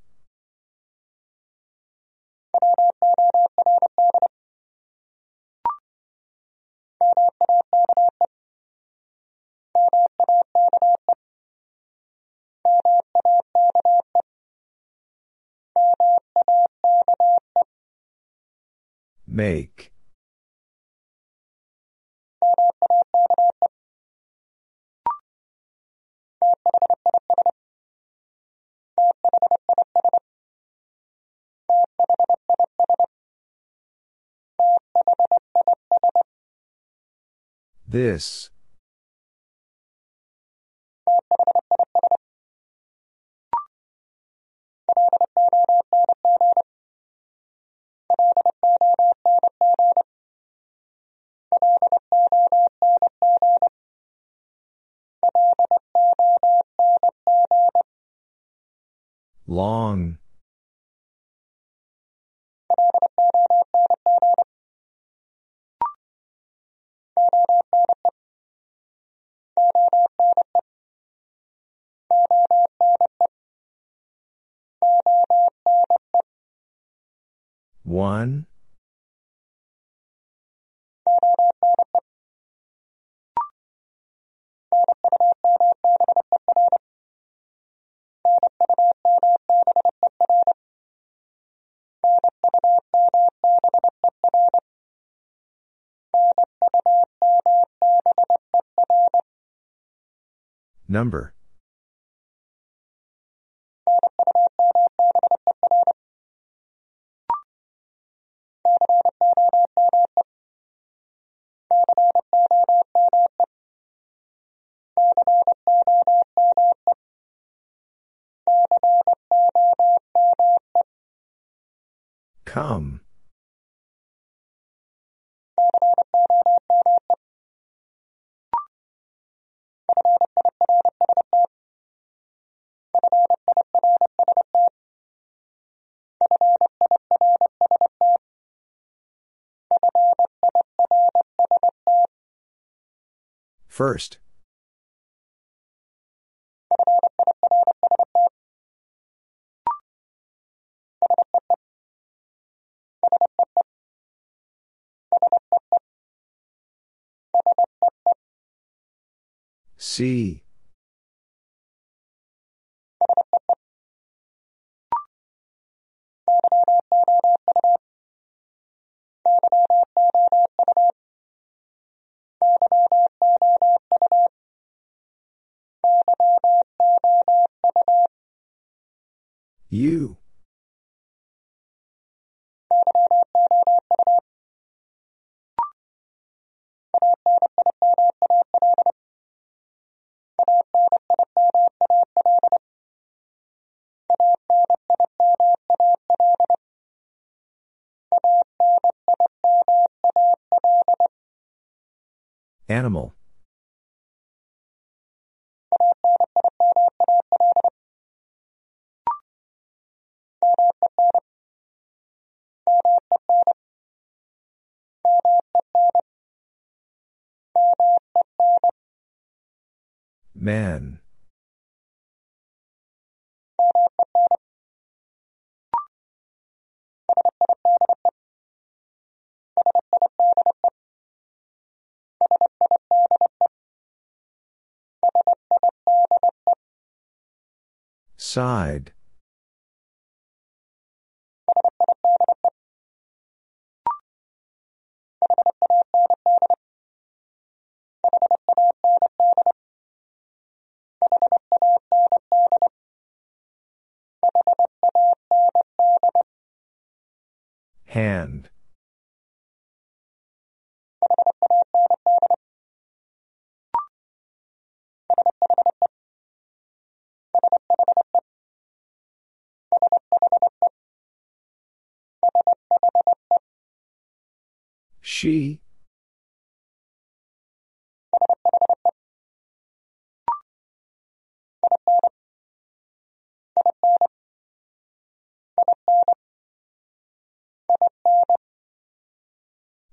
Make. This. Long. One. Number. Come. First. See. You. Animal. Man. Side. Hand. She.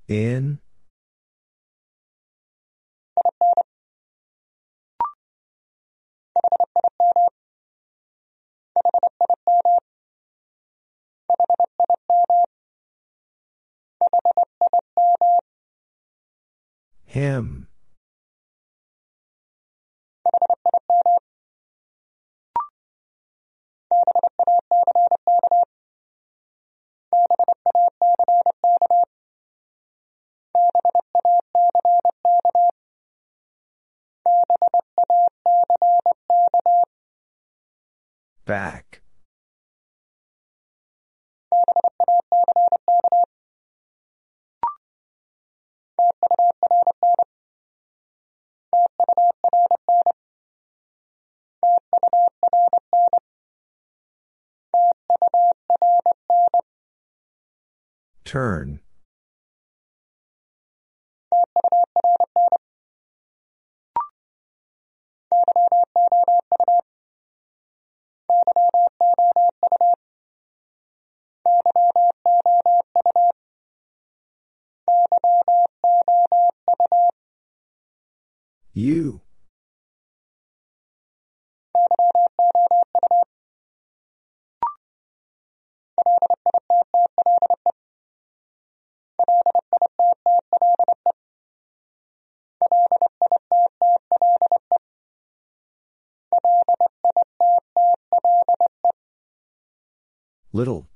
In. Him. Back. Turn. You. Little.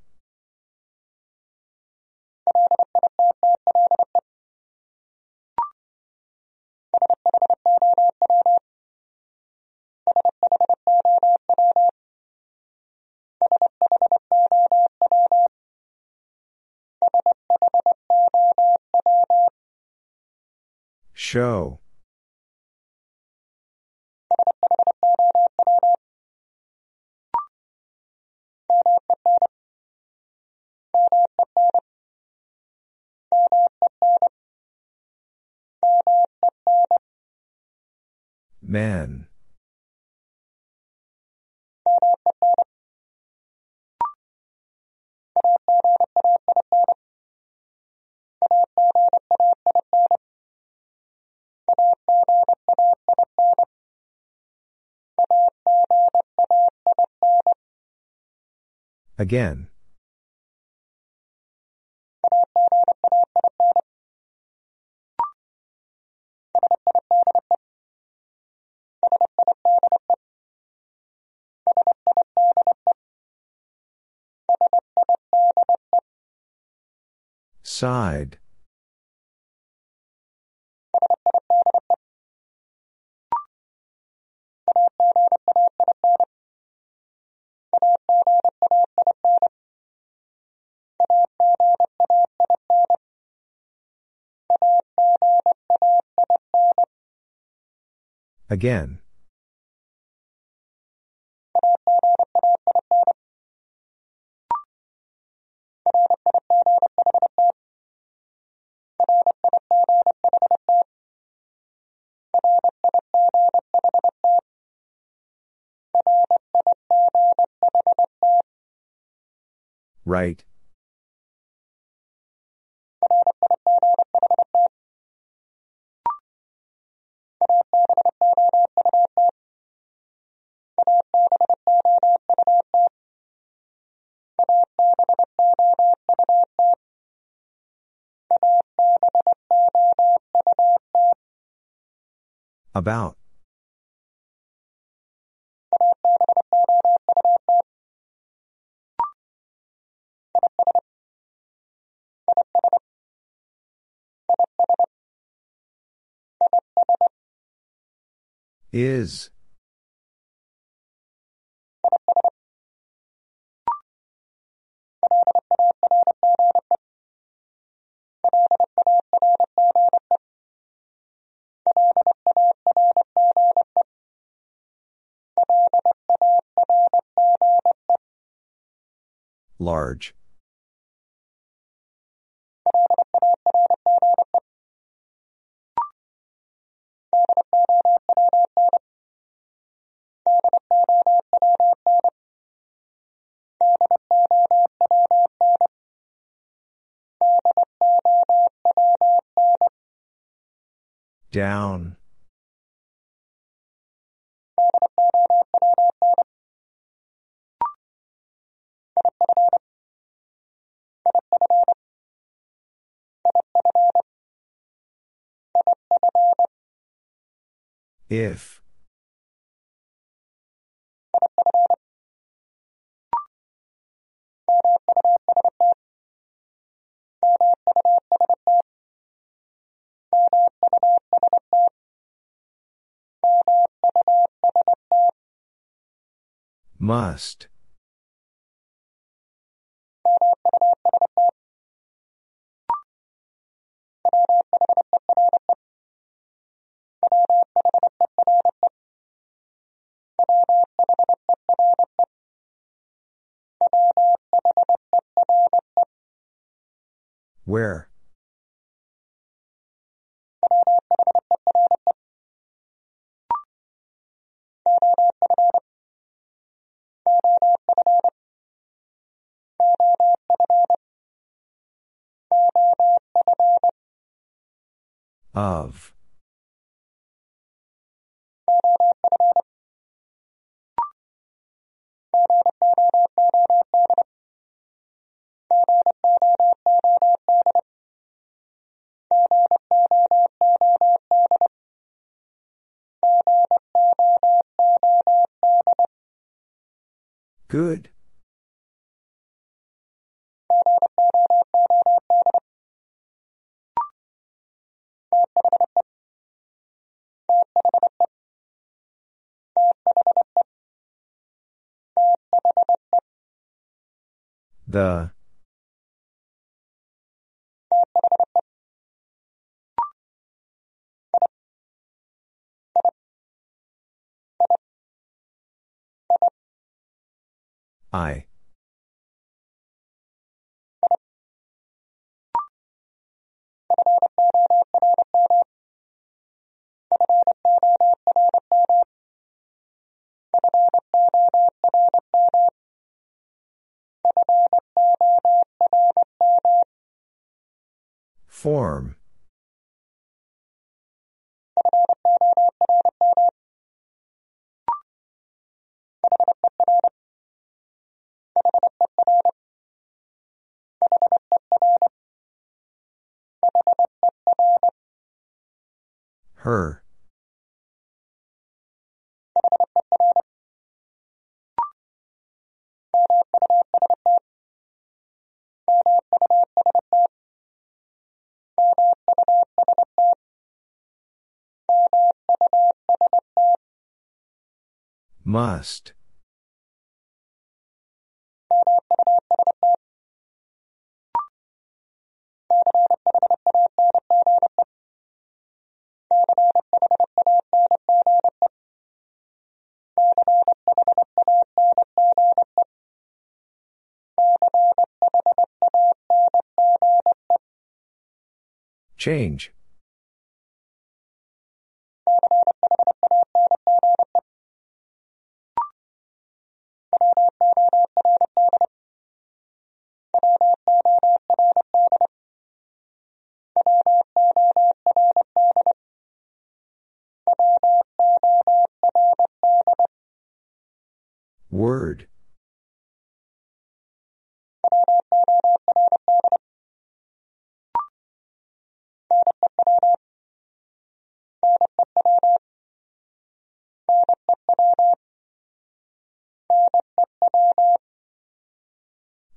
Show. Man. Again. Side. Again. Right. About. Is. Large. Down. If. Must. Where? Of. Good. The. I. Form. Her. Must. Change. Word.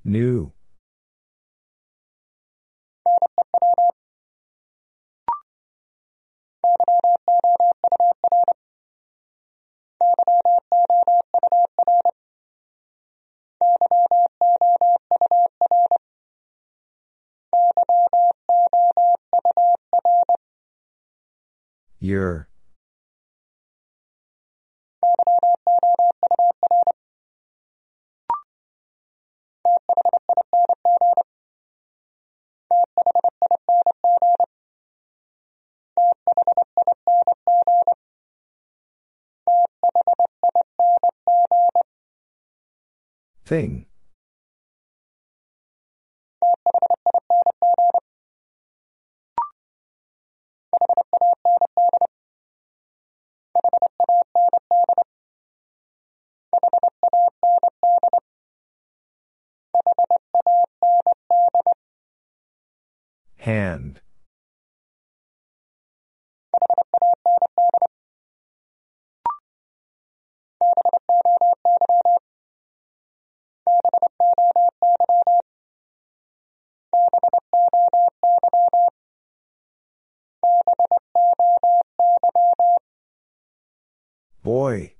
New. Your. Thing. Hand. Boy.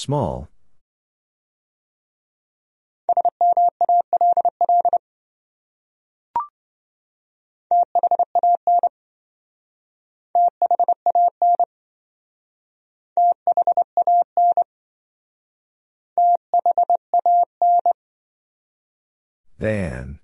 Small. Than.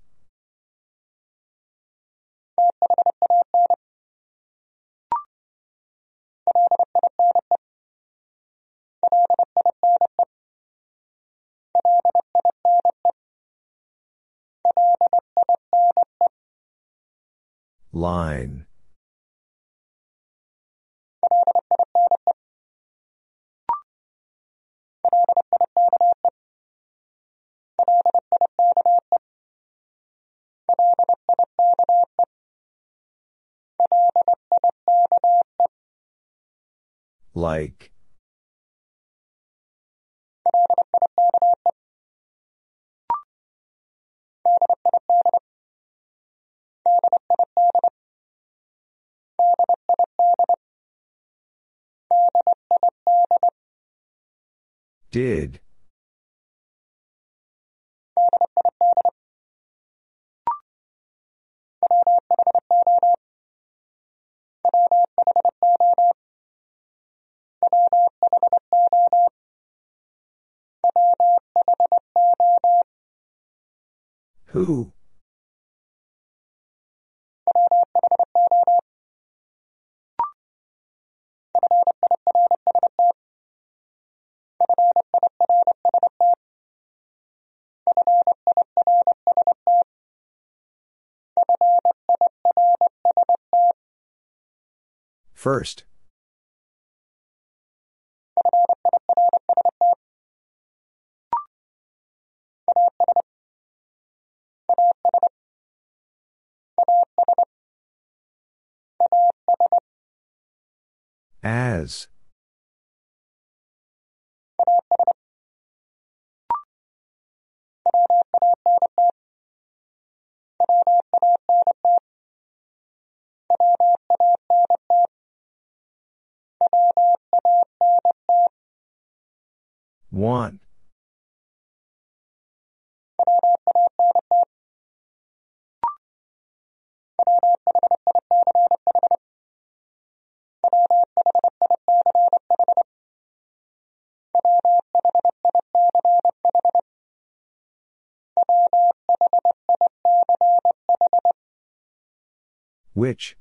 Line. Like. Did. Who? First. As. One. Which?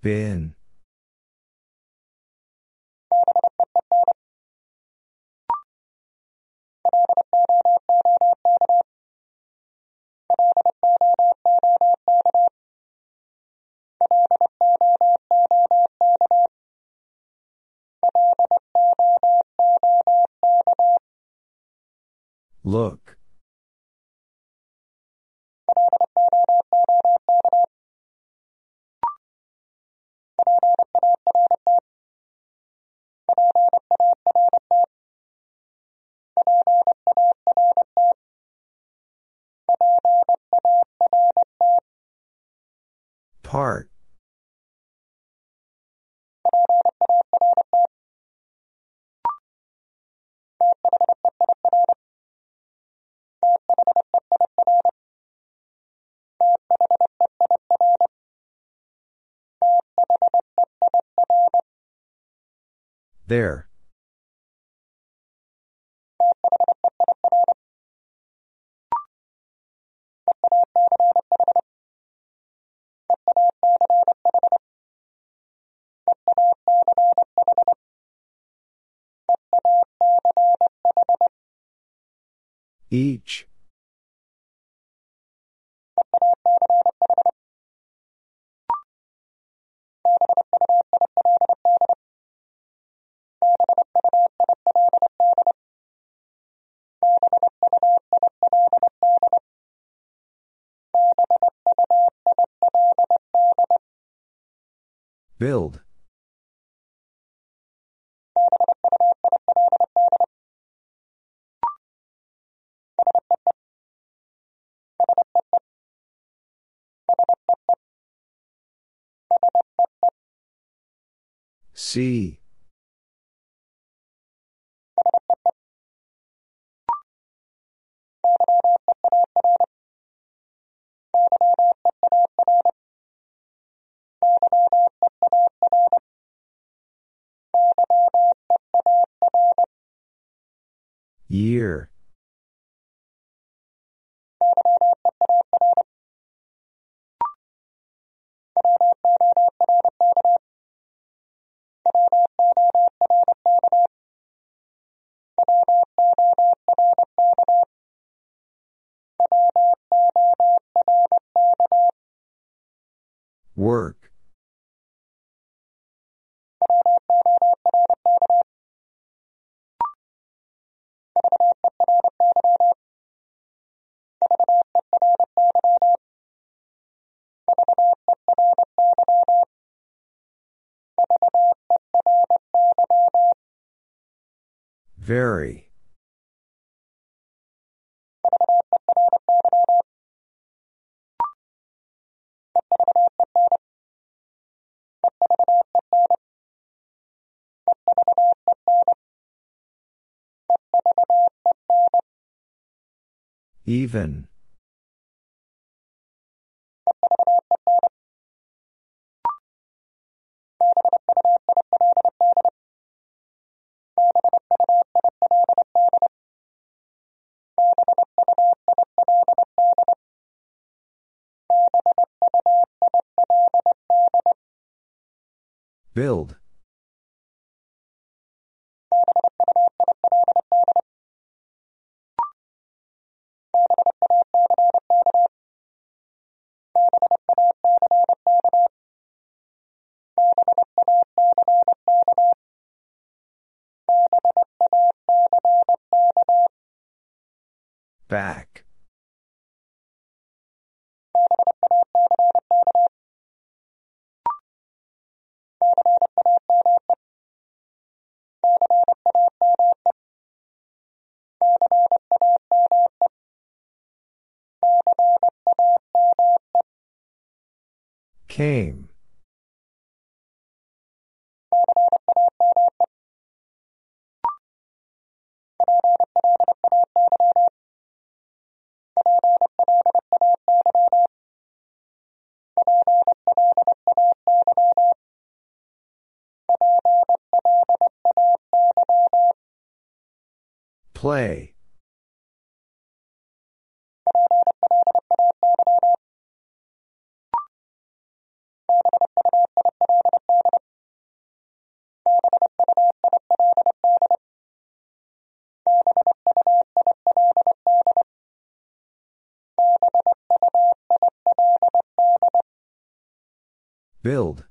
Been. Look. Part. There. Each. Build. See. Year. Work. Very. Even. Build. Back. Came. Play. Build.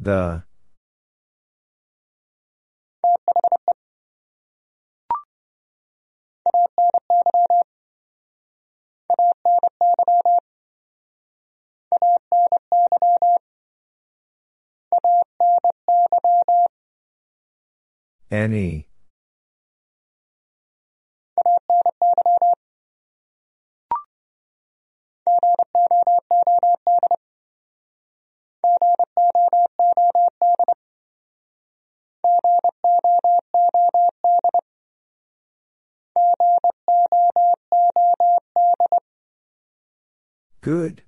The. Any. Good.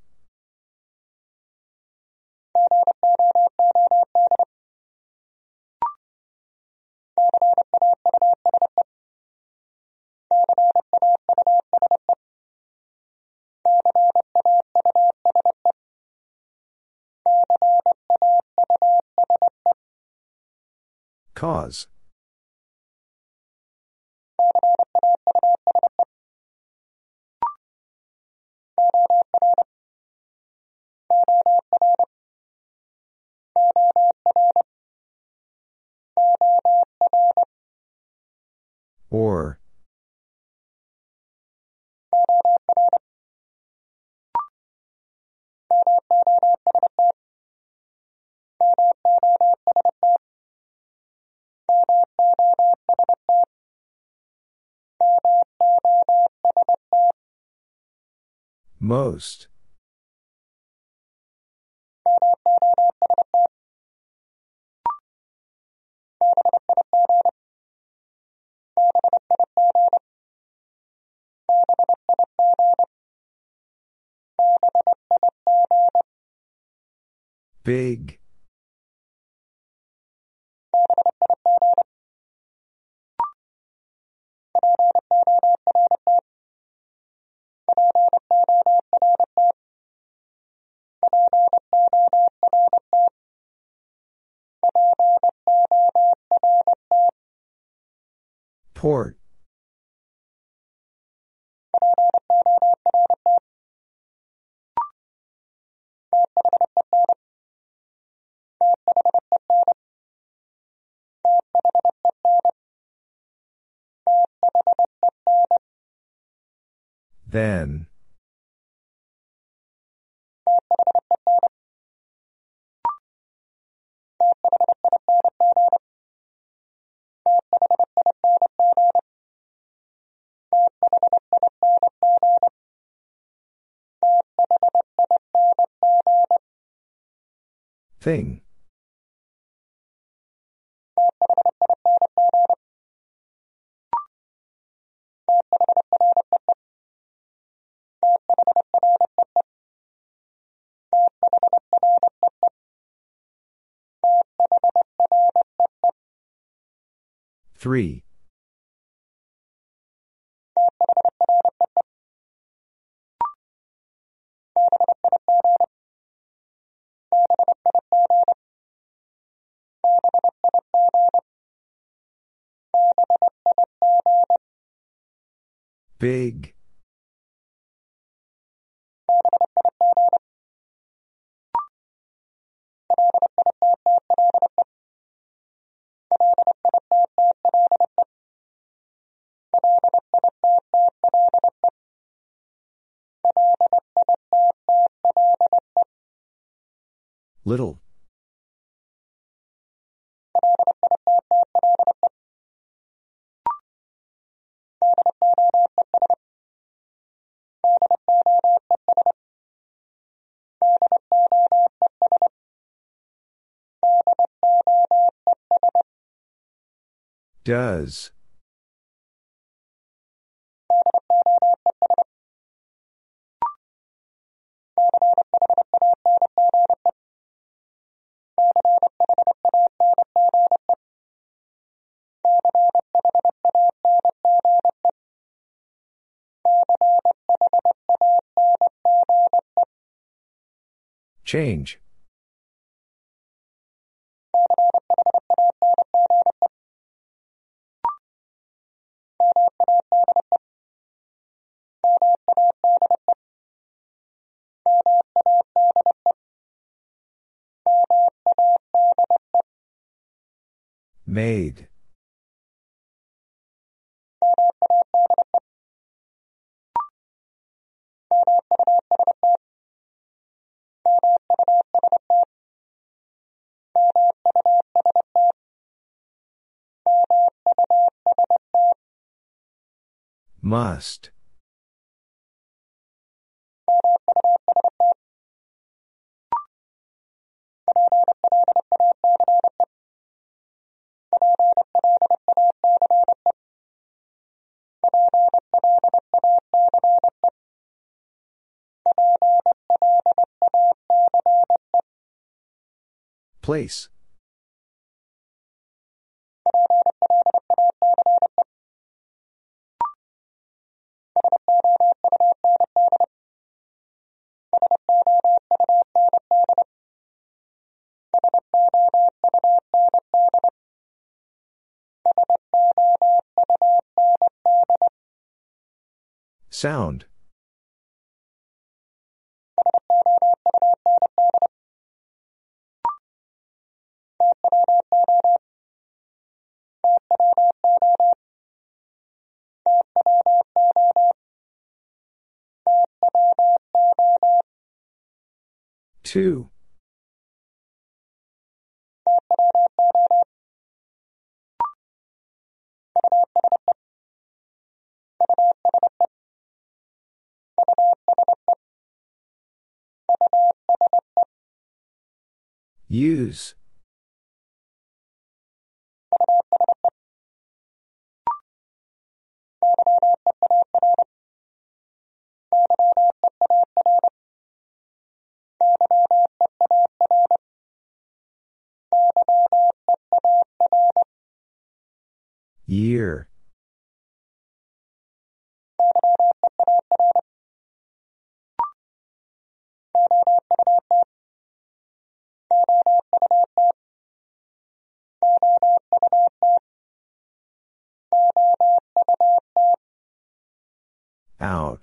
Cause. Or. Most. Big. Port. Then. Thing. Three Big. Little. Does. Change. Made. Must. Place. Sound. Two. Use. Year. Out.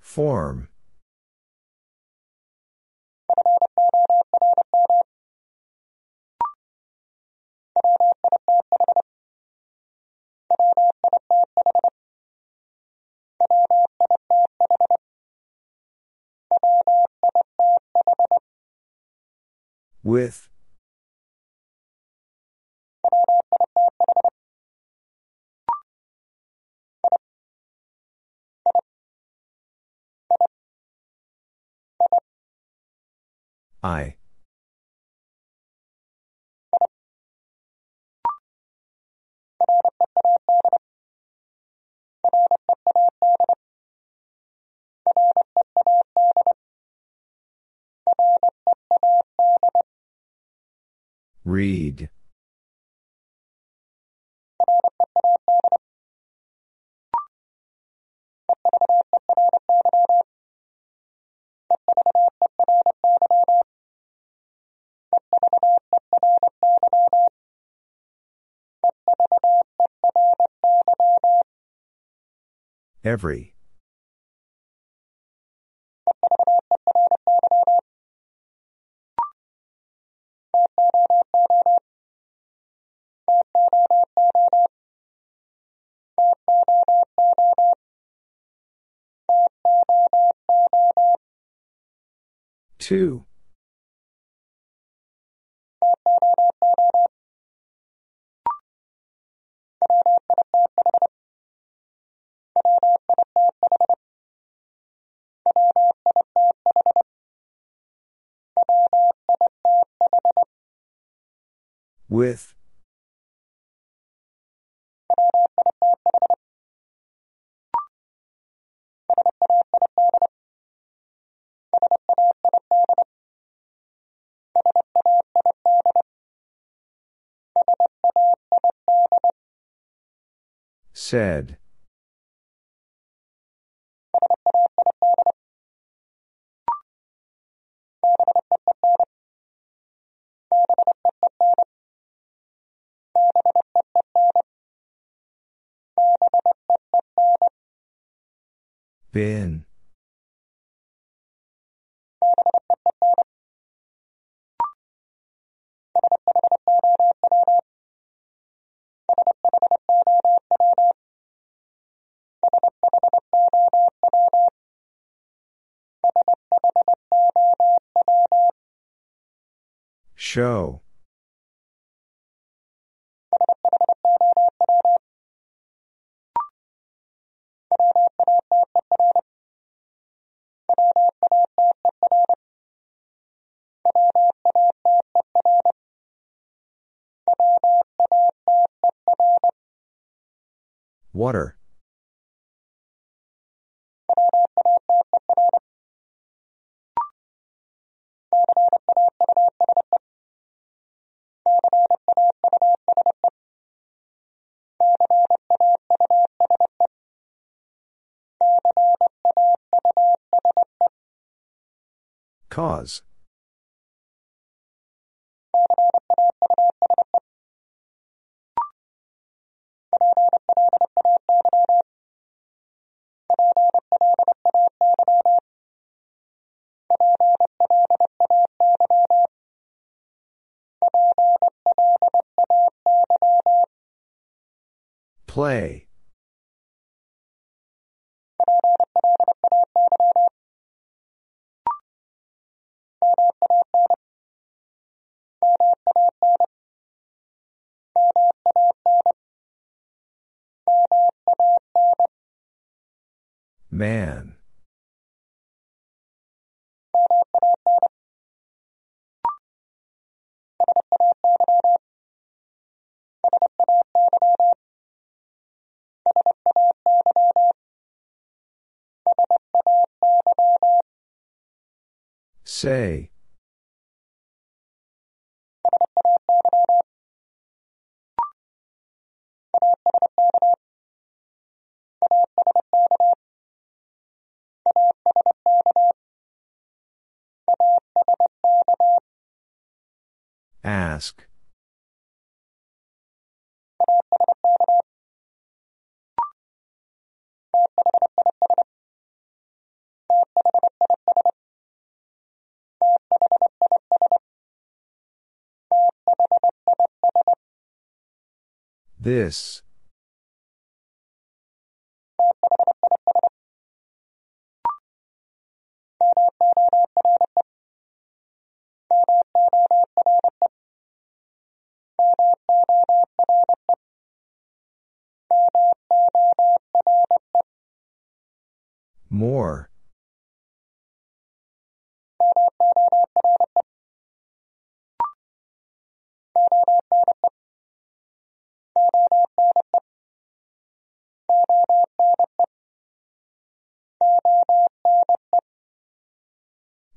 Form. With. I. Read. Every. Two. With. Said. Been. Show. Water. Cause. Play. Man. Say. Ask. This. More.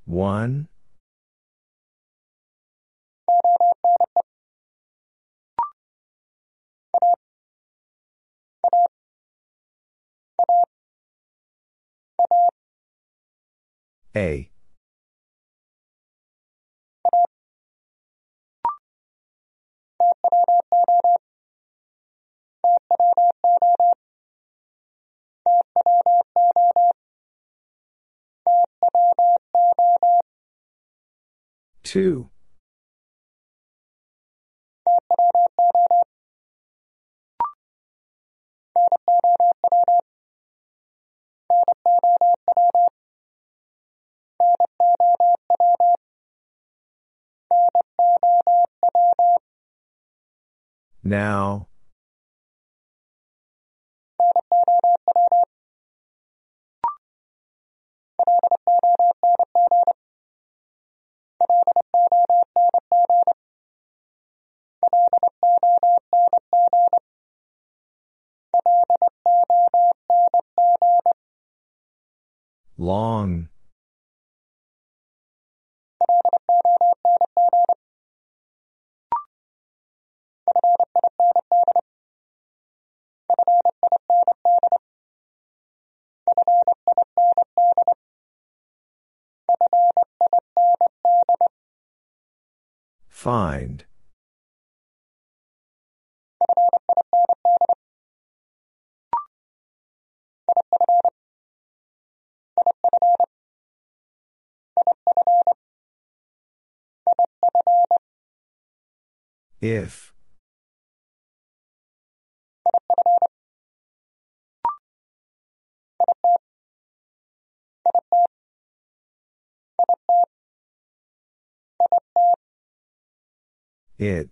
One. A. Two. Now. Long. Find. If. It.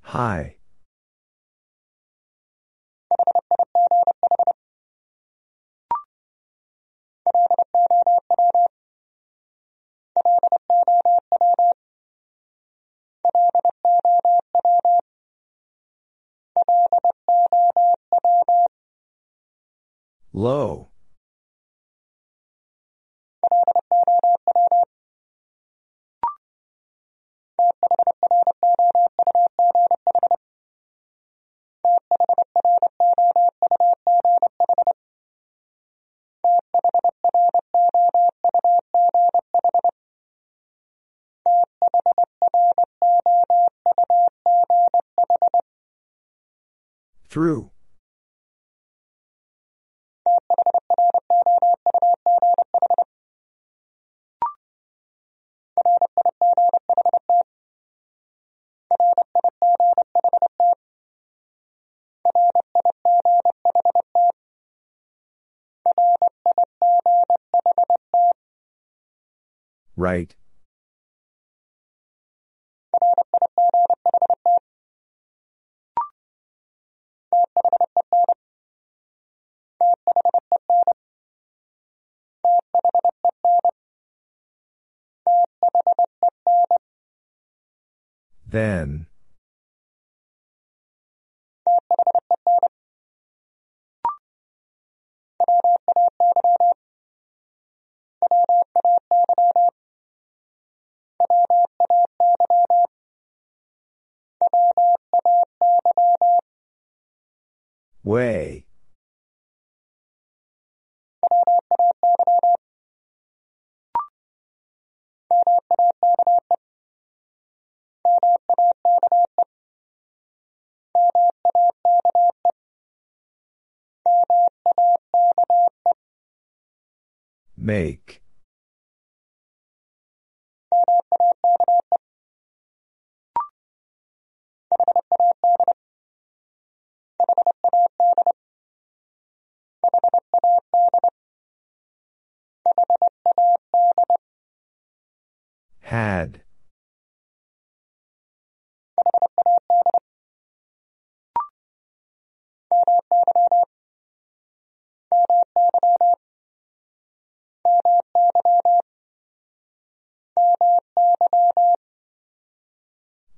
High. Low. Through. Right. Then. Way. Make.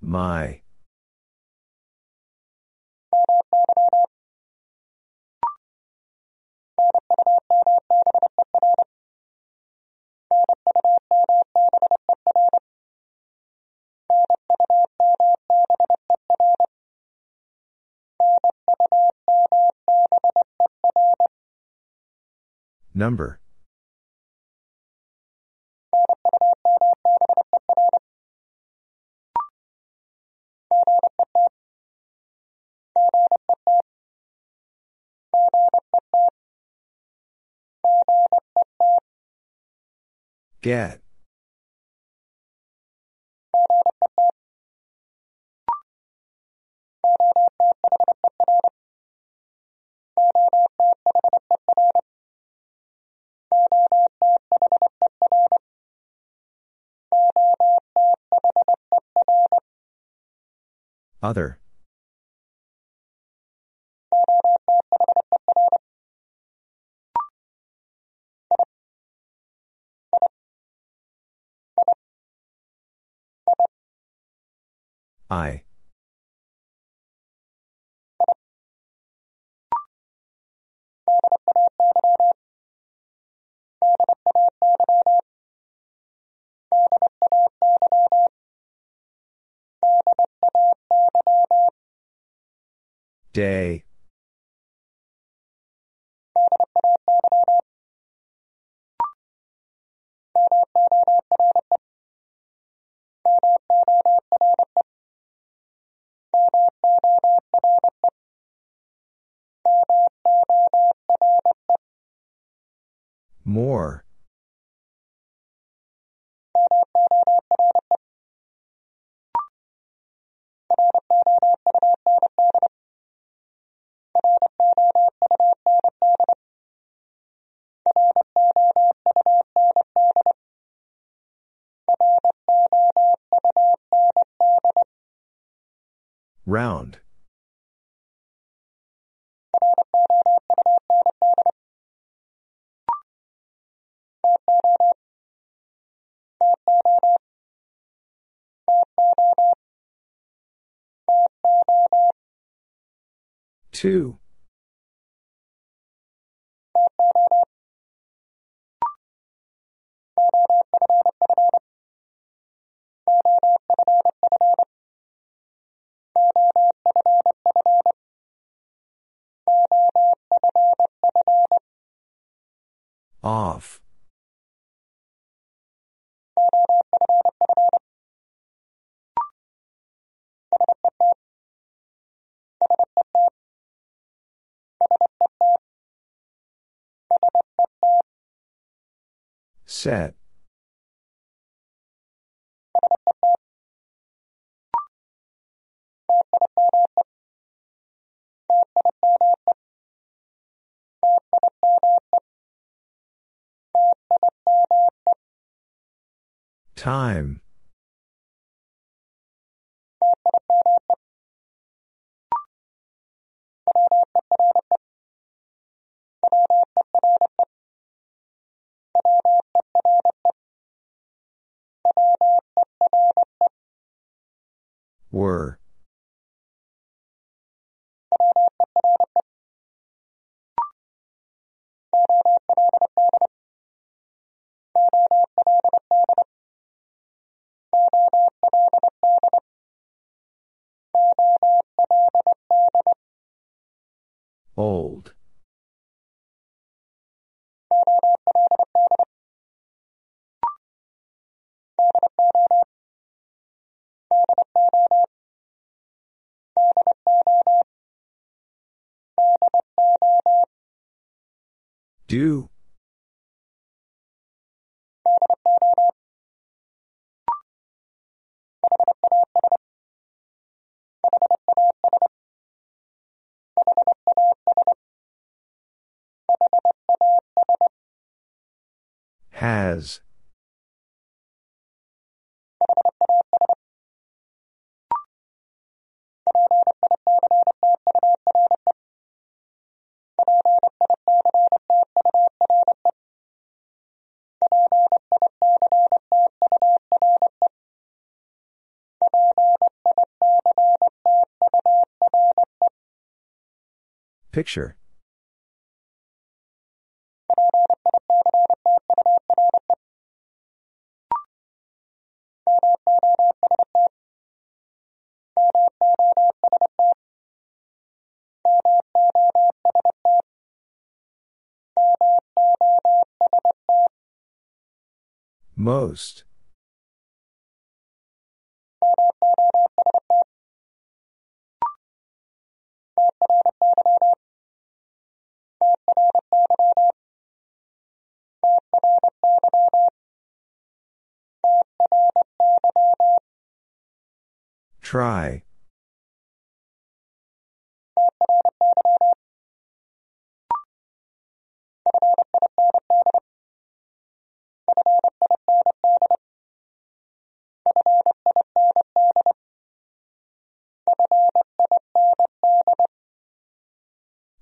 My. Number Get. Other. I. Day. More. Round. Two. Off. Set. Time. Were. Old. Do. Has. Picture. Most. Try.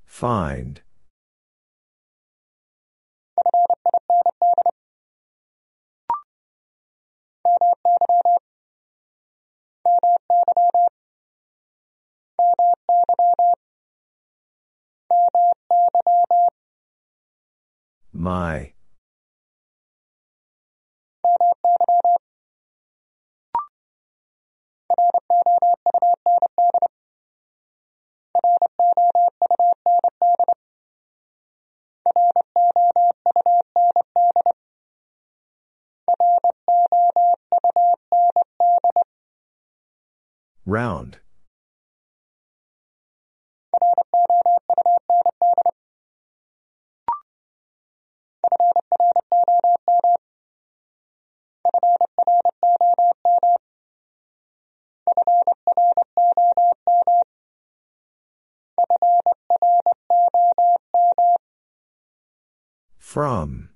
Find. My. Round. From.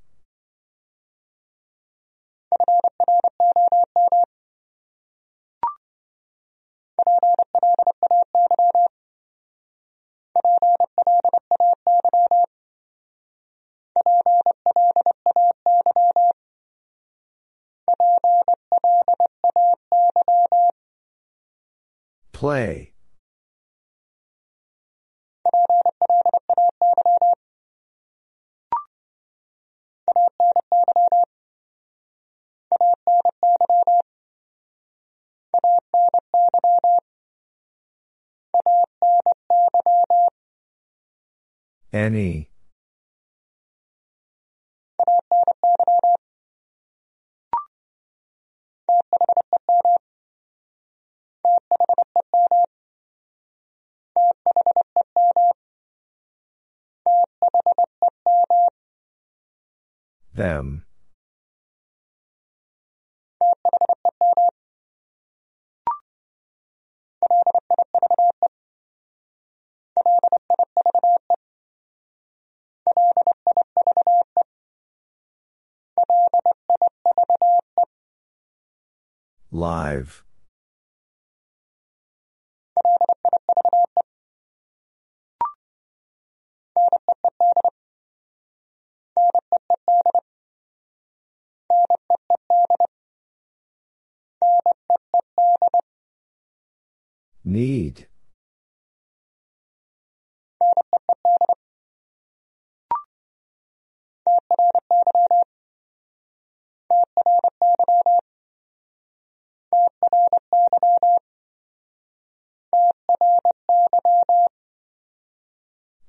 Play. Any. Them. Live. Need.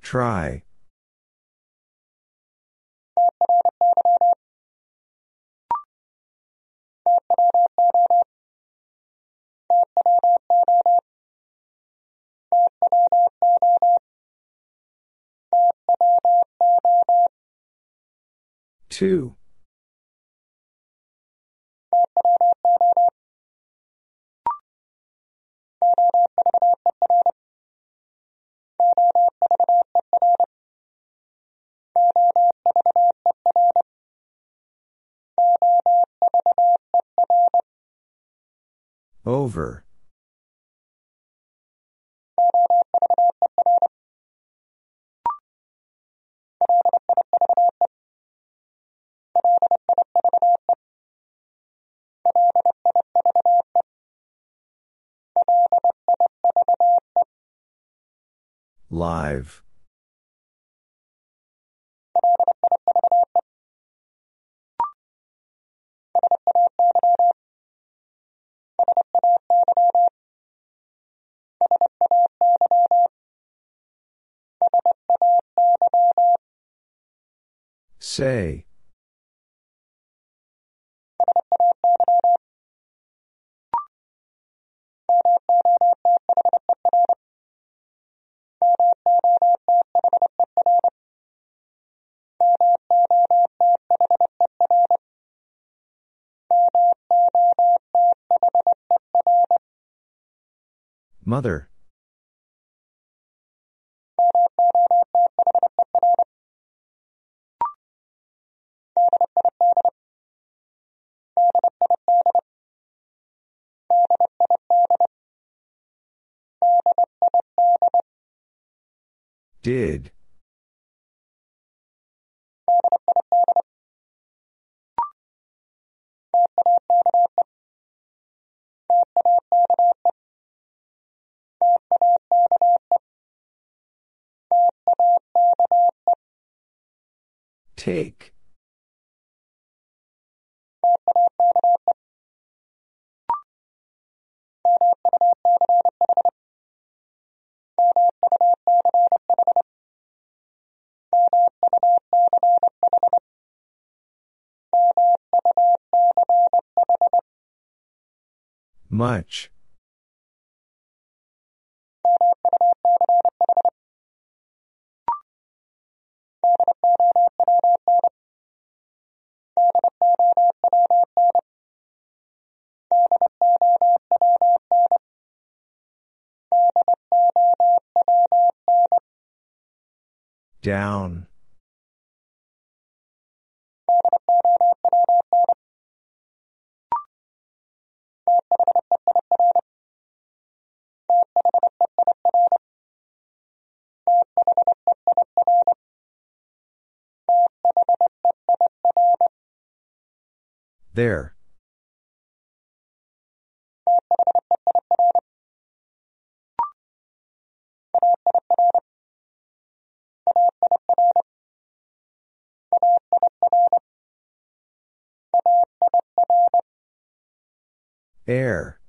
Try. Two. Over. Live. Say. Mother. Did. Take. Much. Down. There. Air.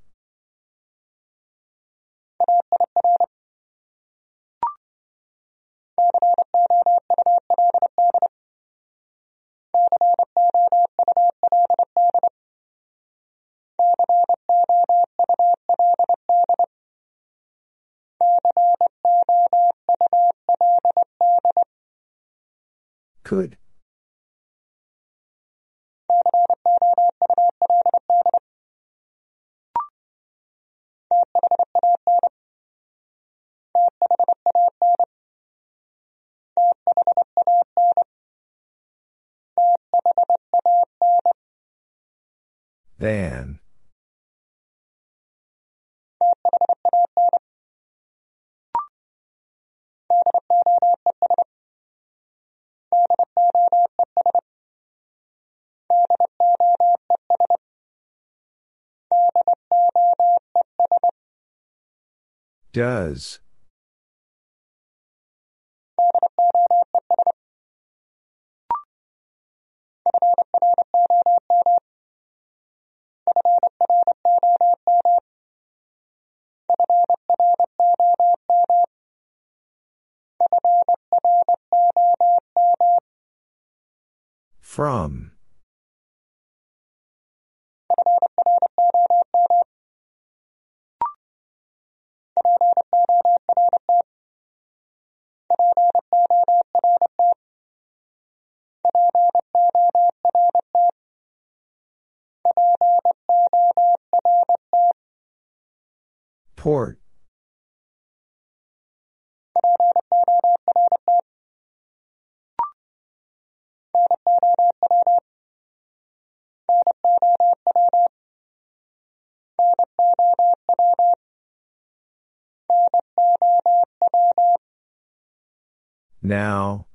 Could. Than. Does. From. Port. Now.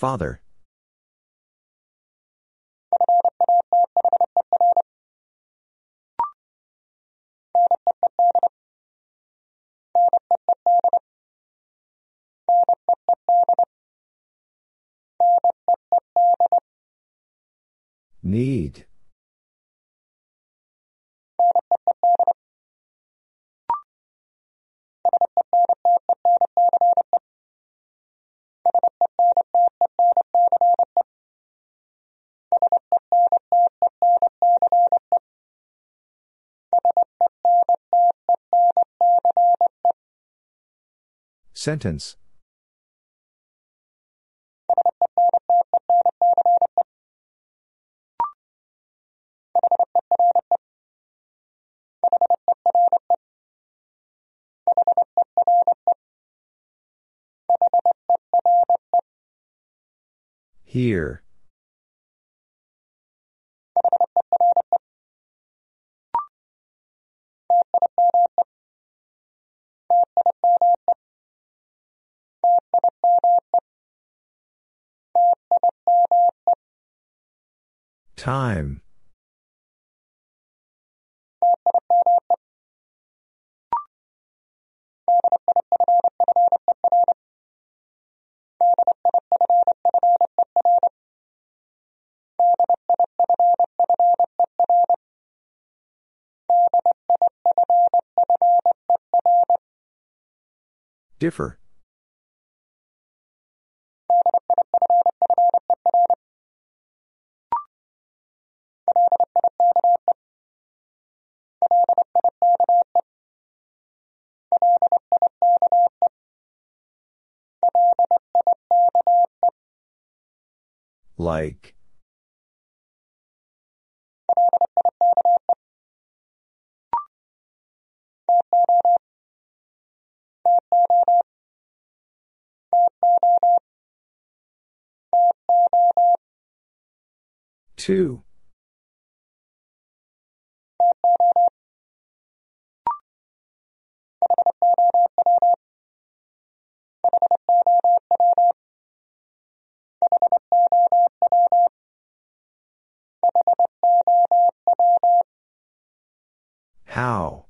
Father. Need. Sentence. Here. Time. Differ. Like. Two. How?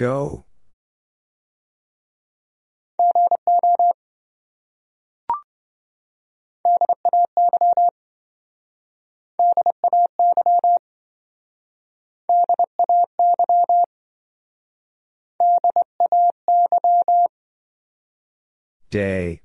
Go. Day.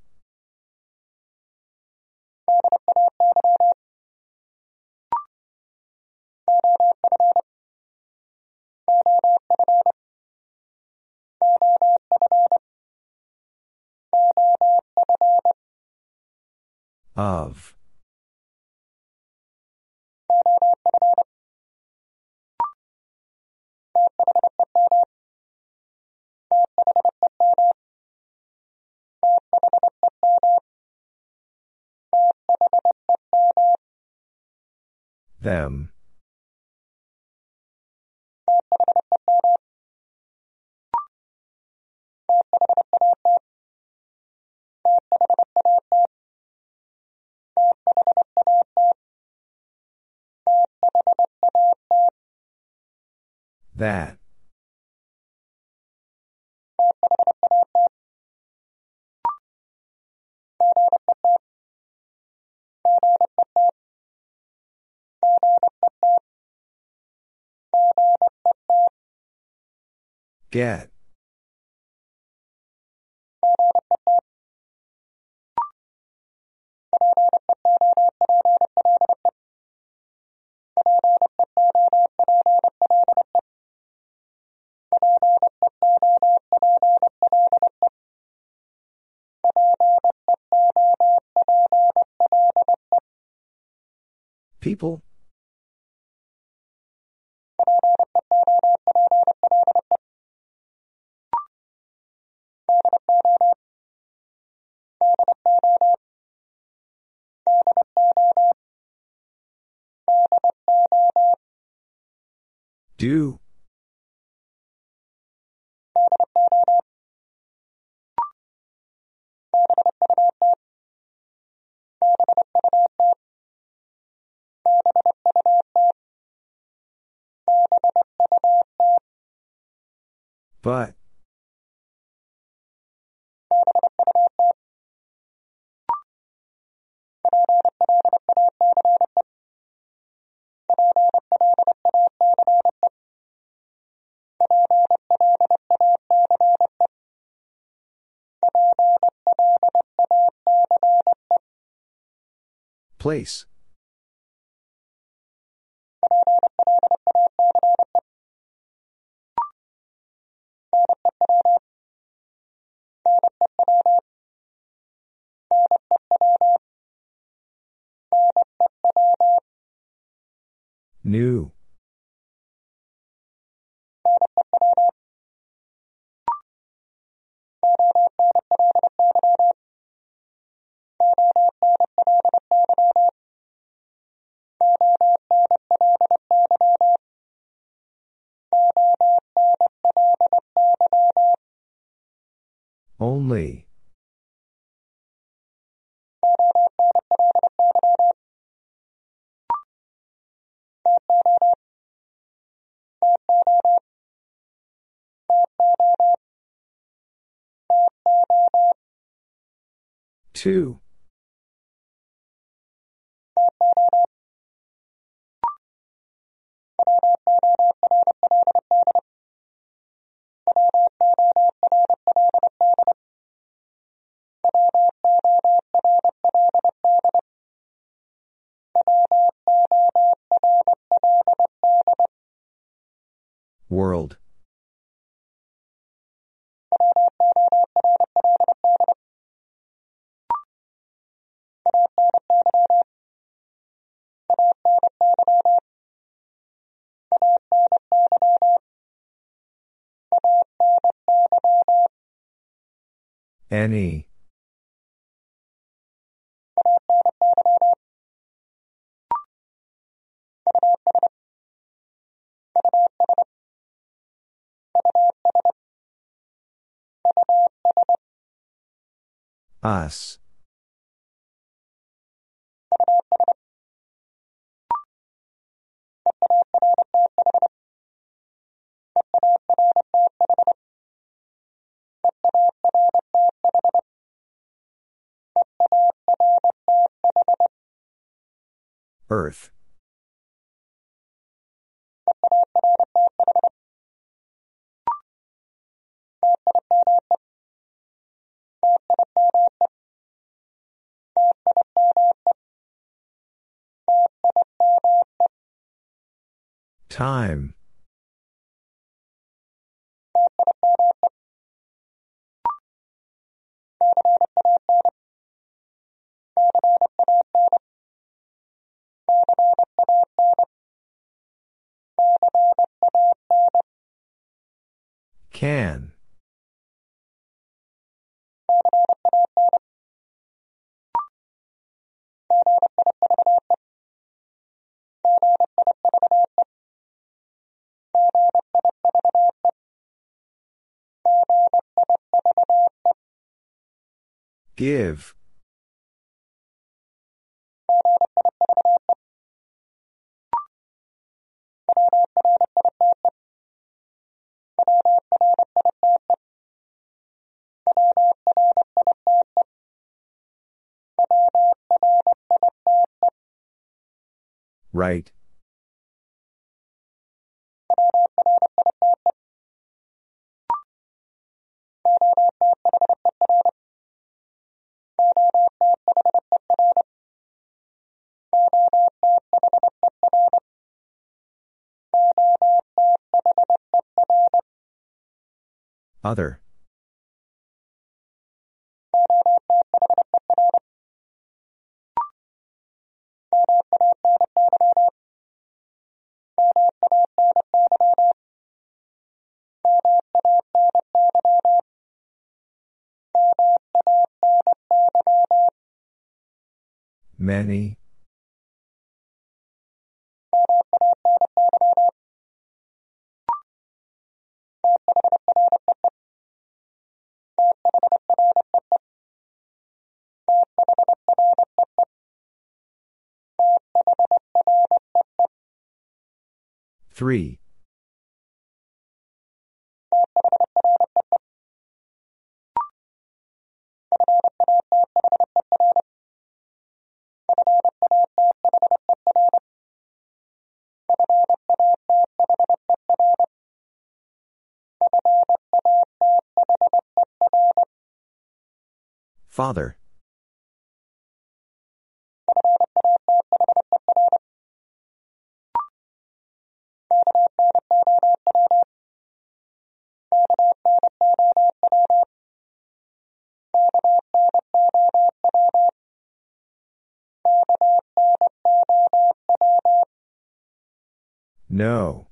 Of. Them. That. Get. People? Do? But. Place. New. Only. Two. World. Any. Us. Earth. Time. Can. Give. Right. Other. Many. Three. Father. No.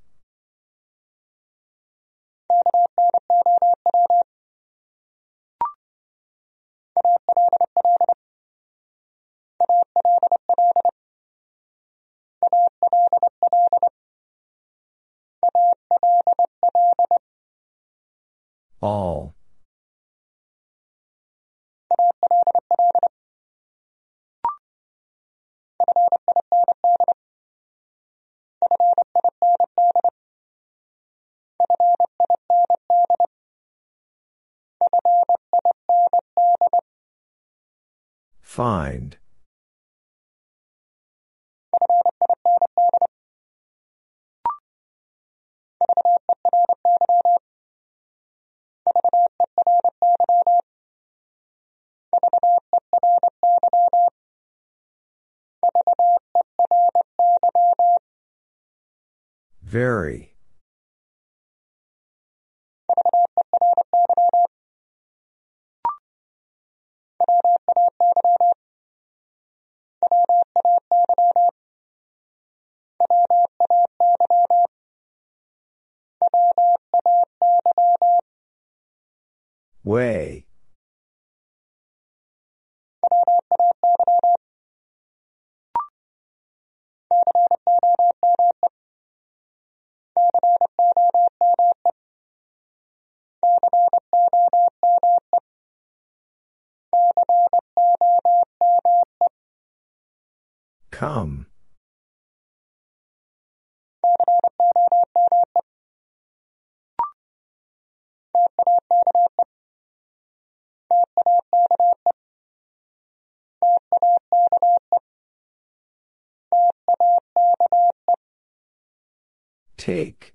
All. Find. Very. Way. Come. Take.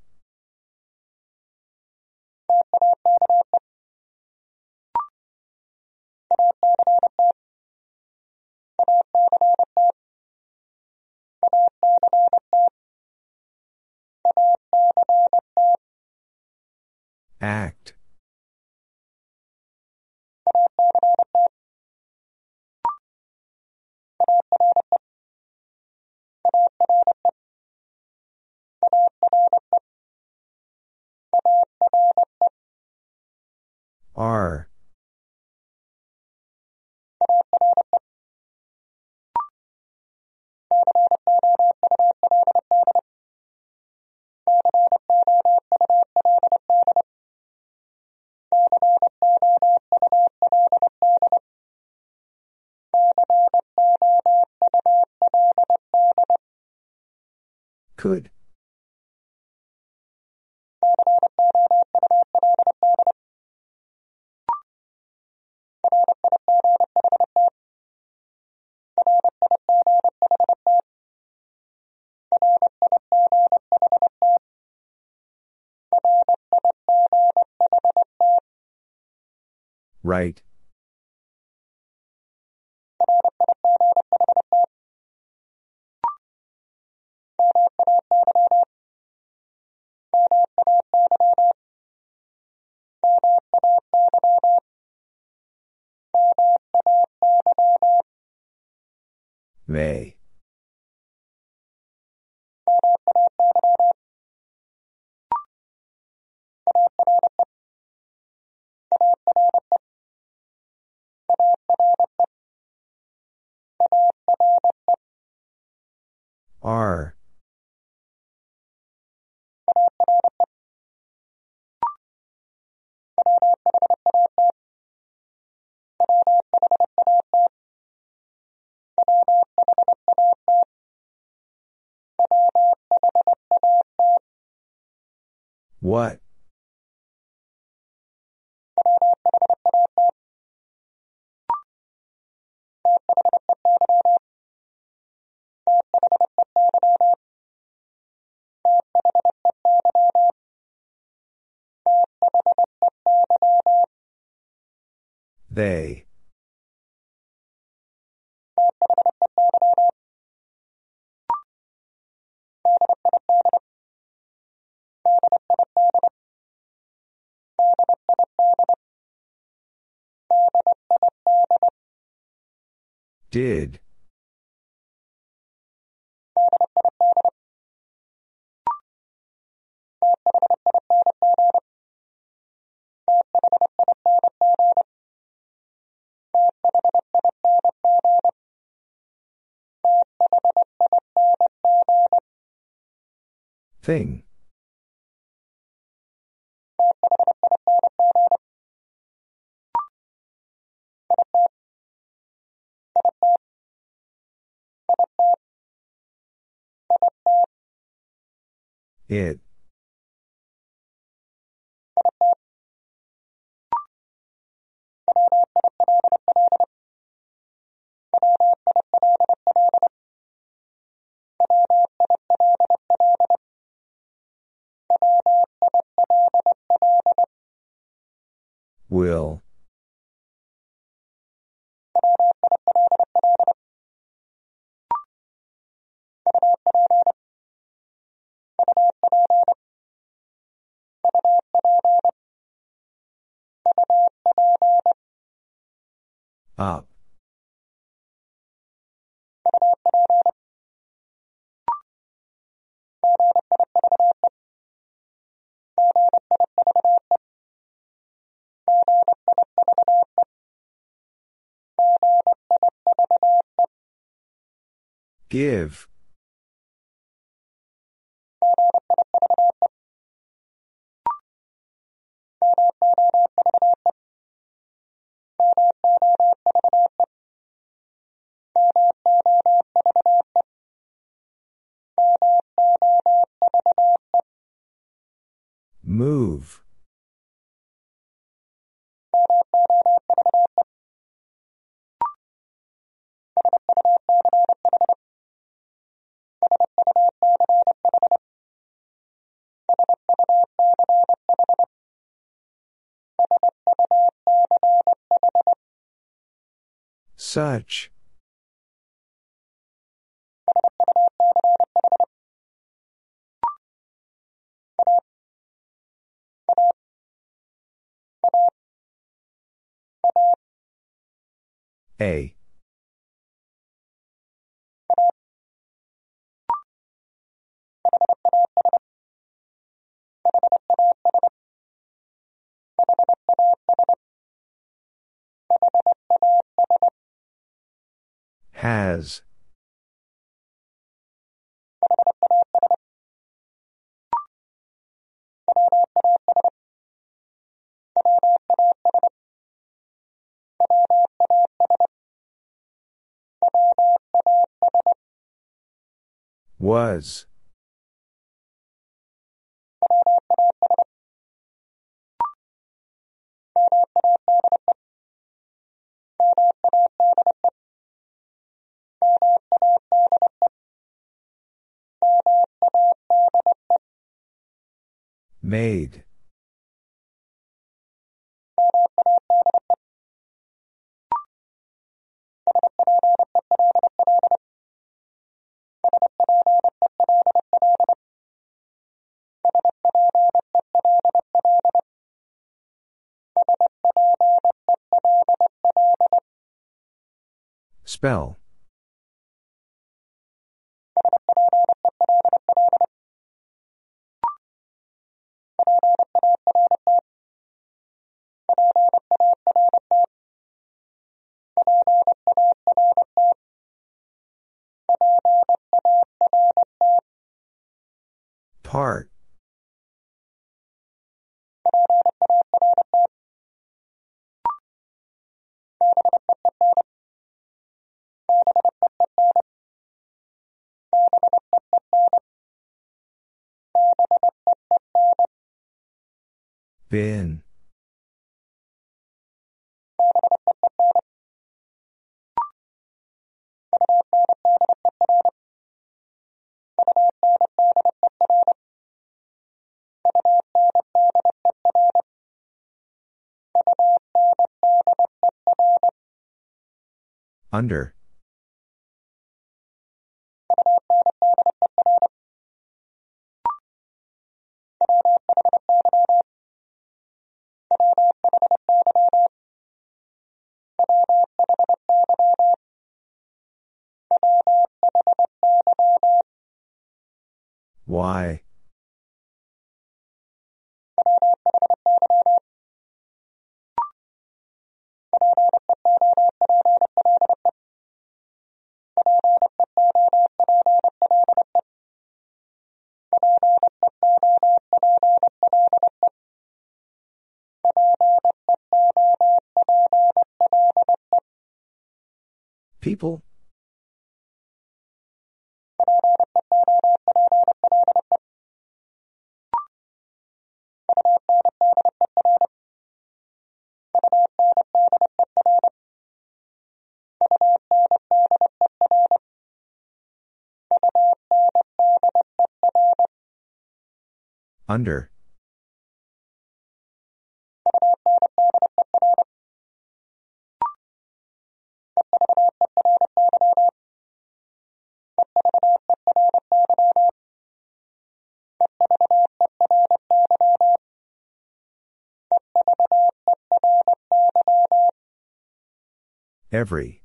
Act. R. Could. Right. What? They. Did. Thing. It. Will. Up. Give. Move. Such. A. Has. Was. Made. Spell. Been. Under. Why? Under. Every.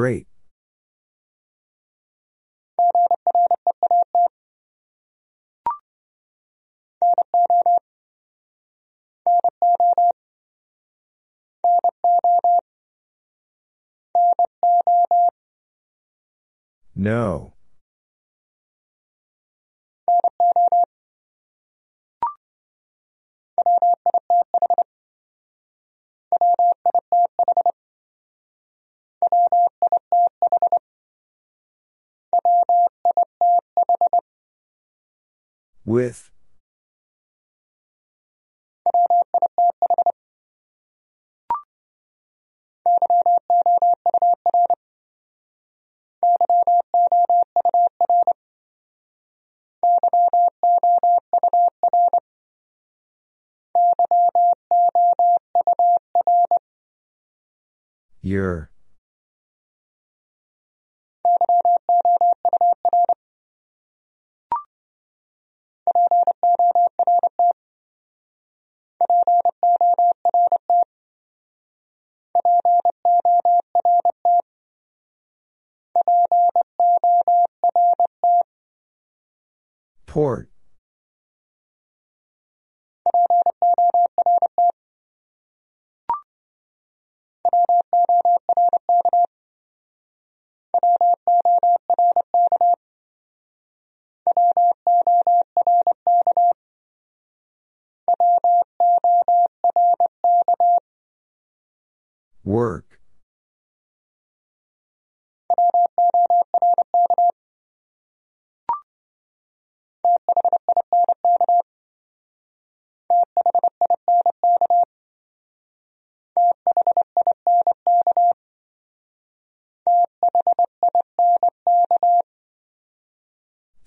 Great. No. With. Your. Port. Work.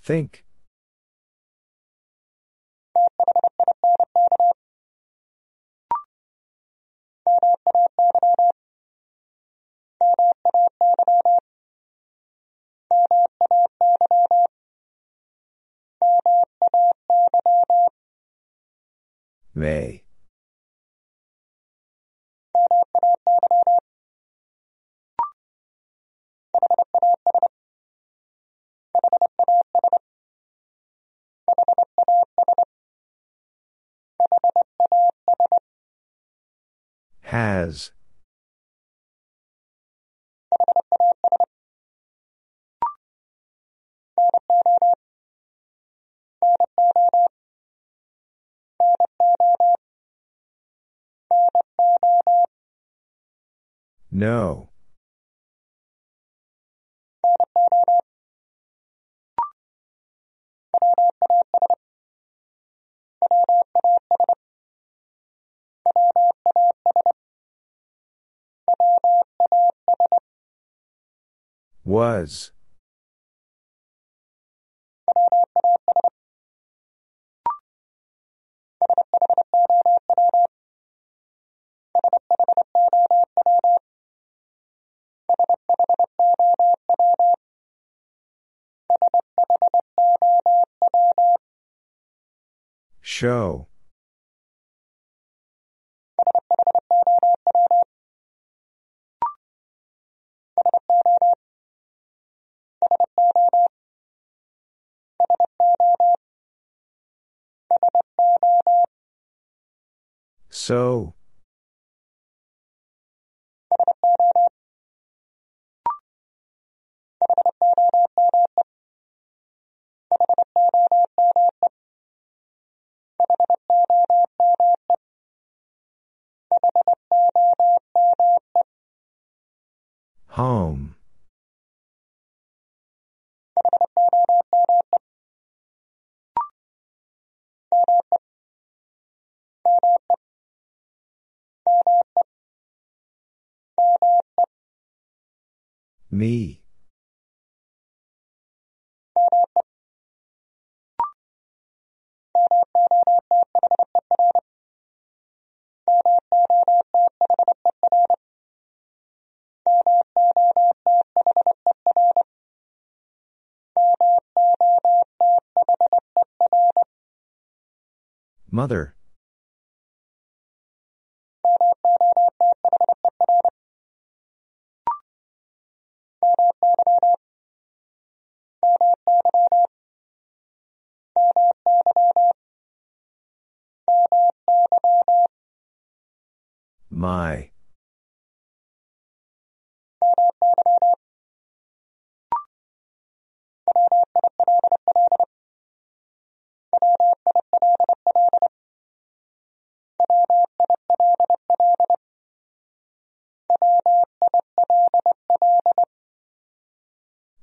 Think. May. Has. No. Was. Show. So. Home. Me. Mother. My.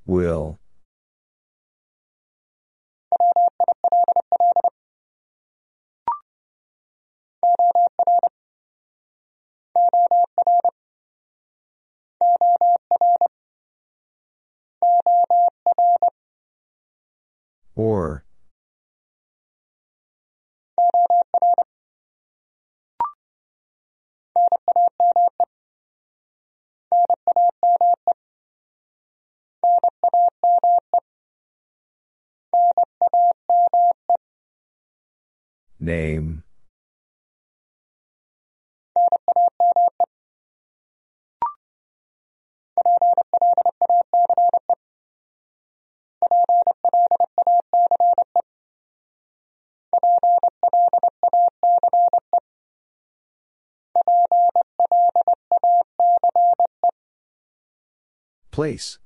Will. Or. Name. Place.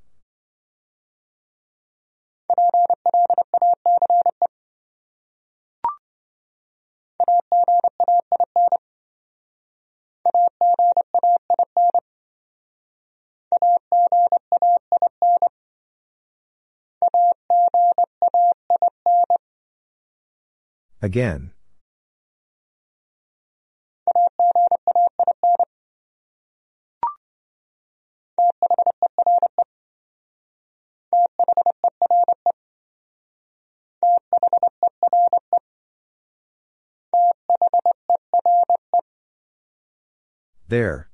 Again. There.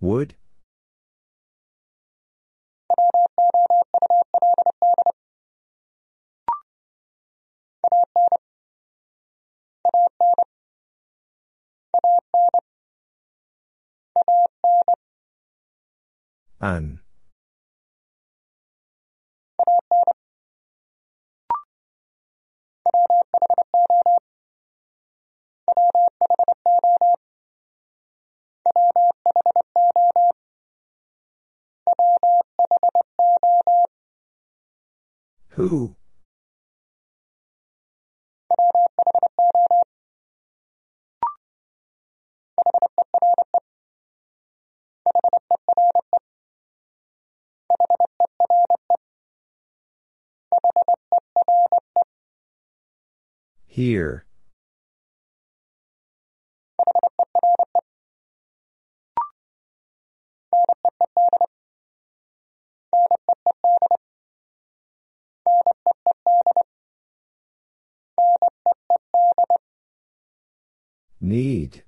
Would? An. Who? Here. Need.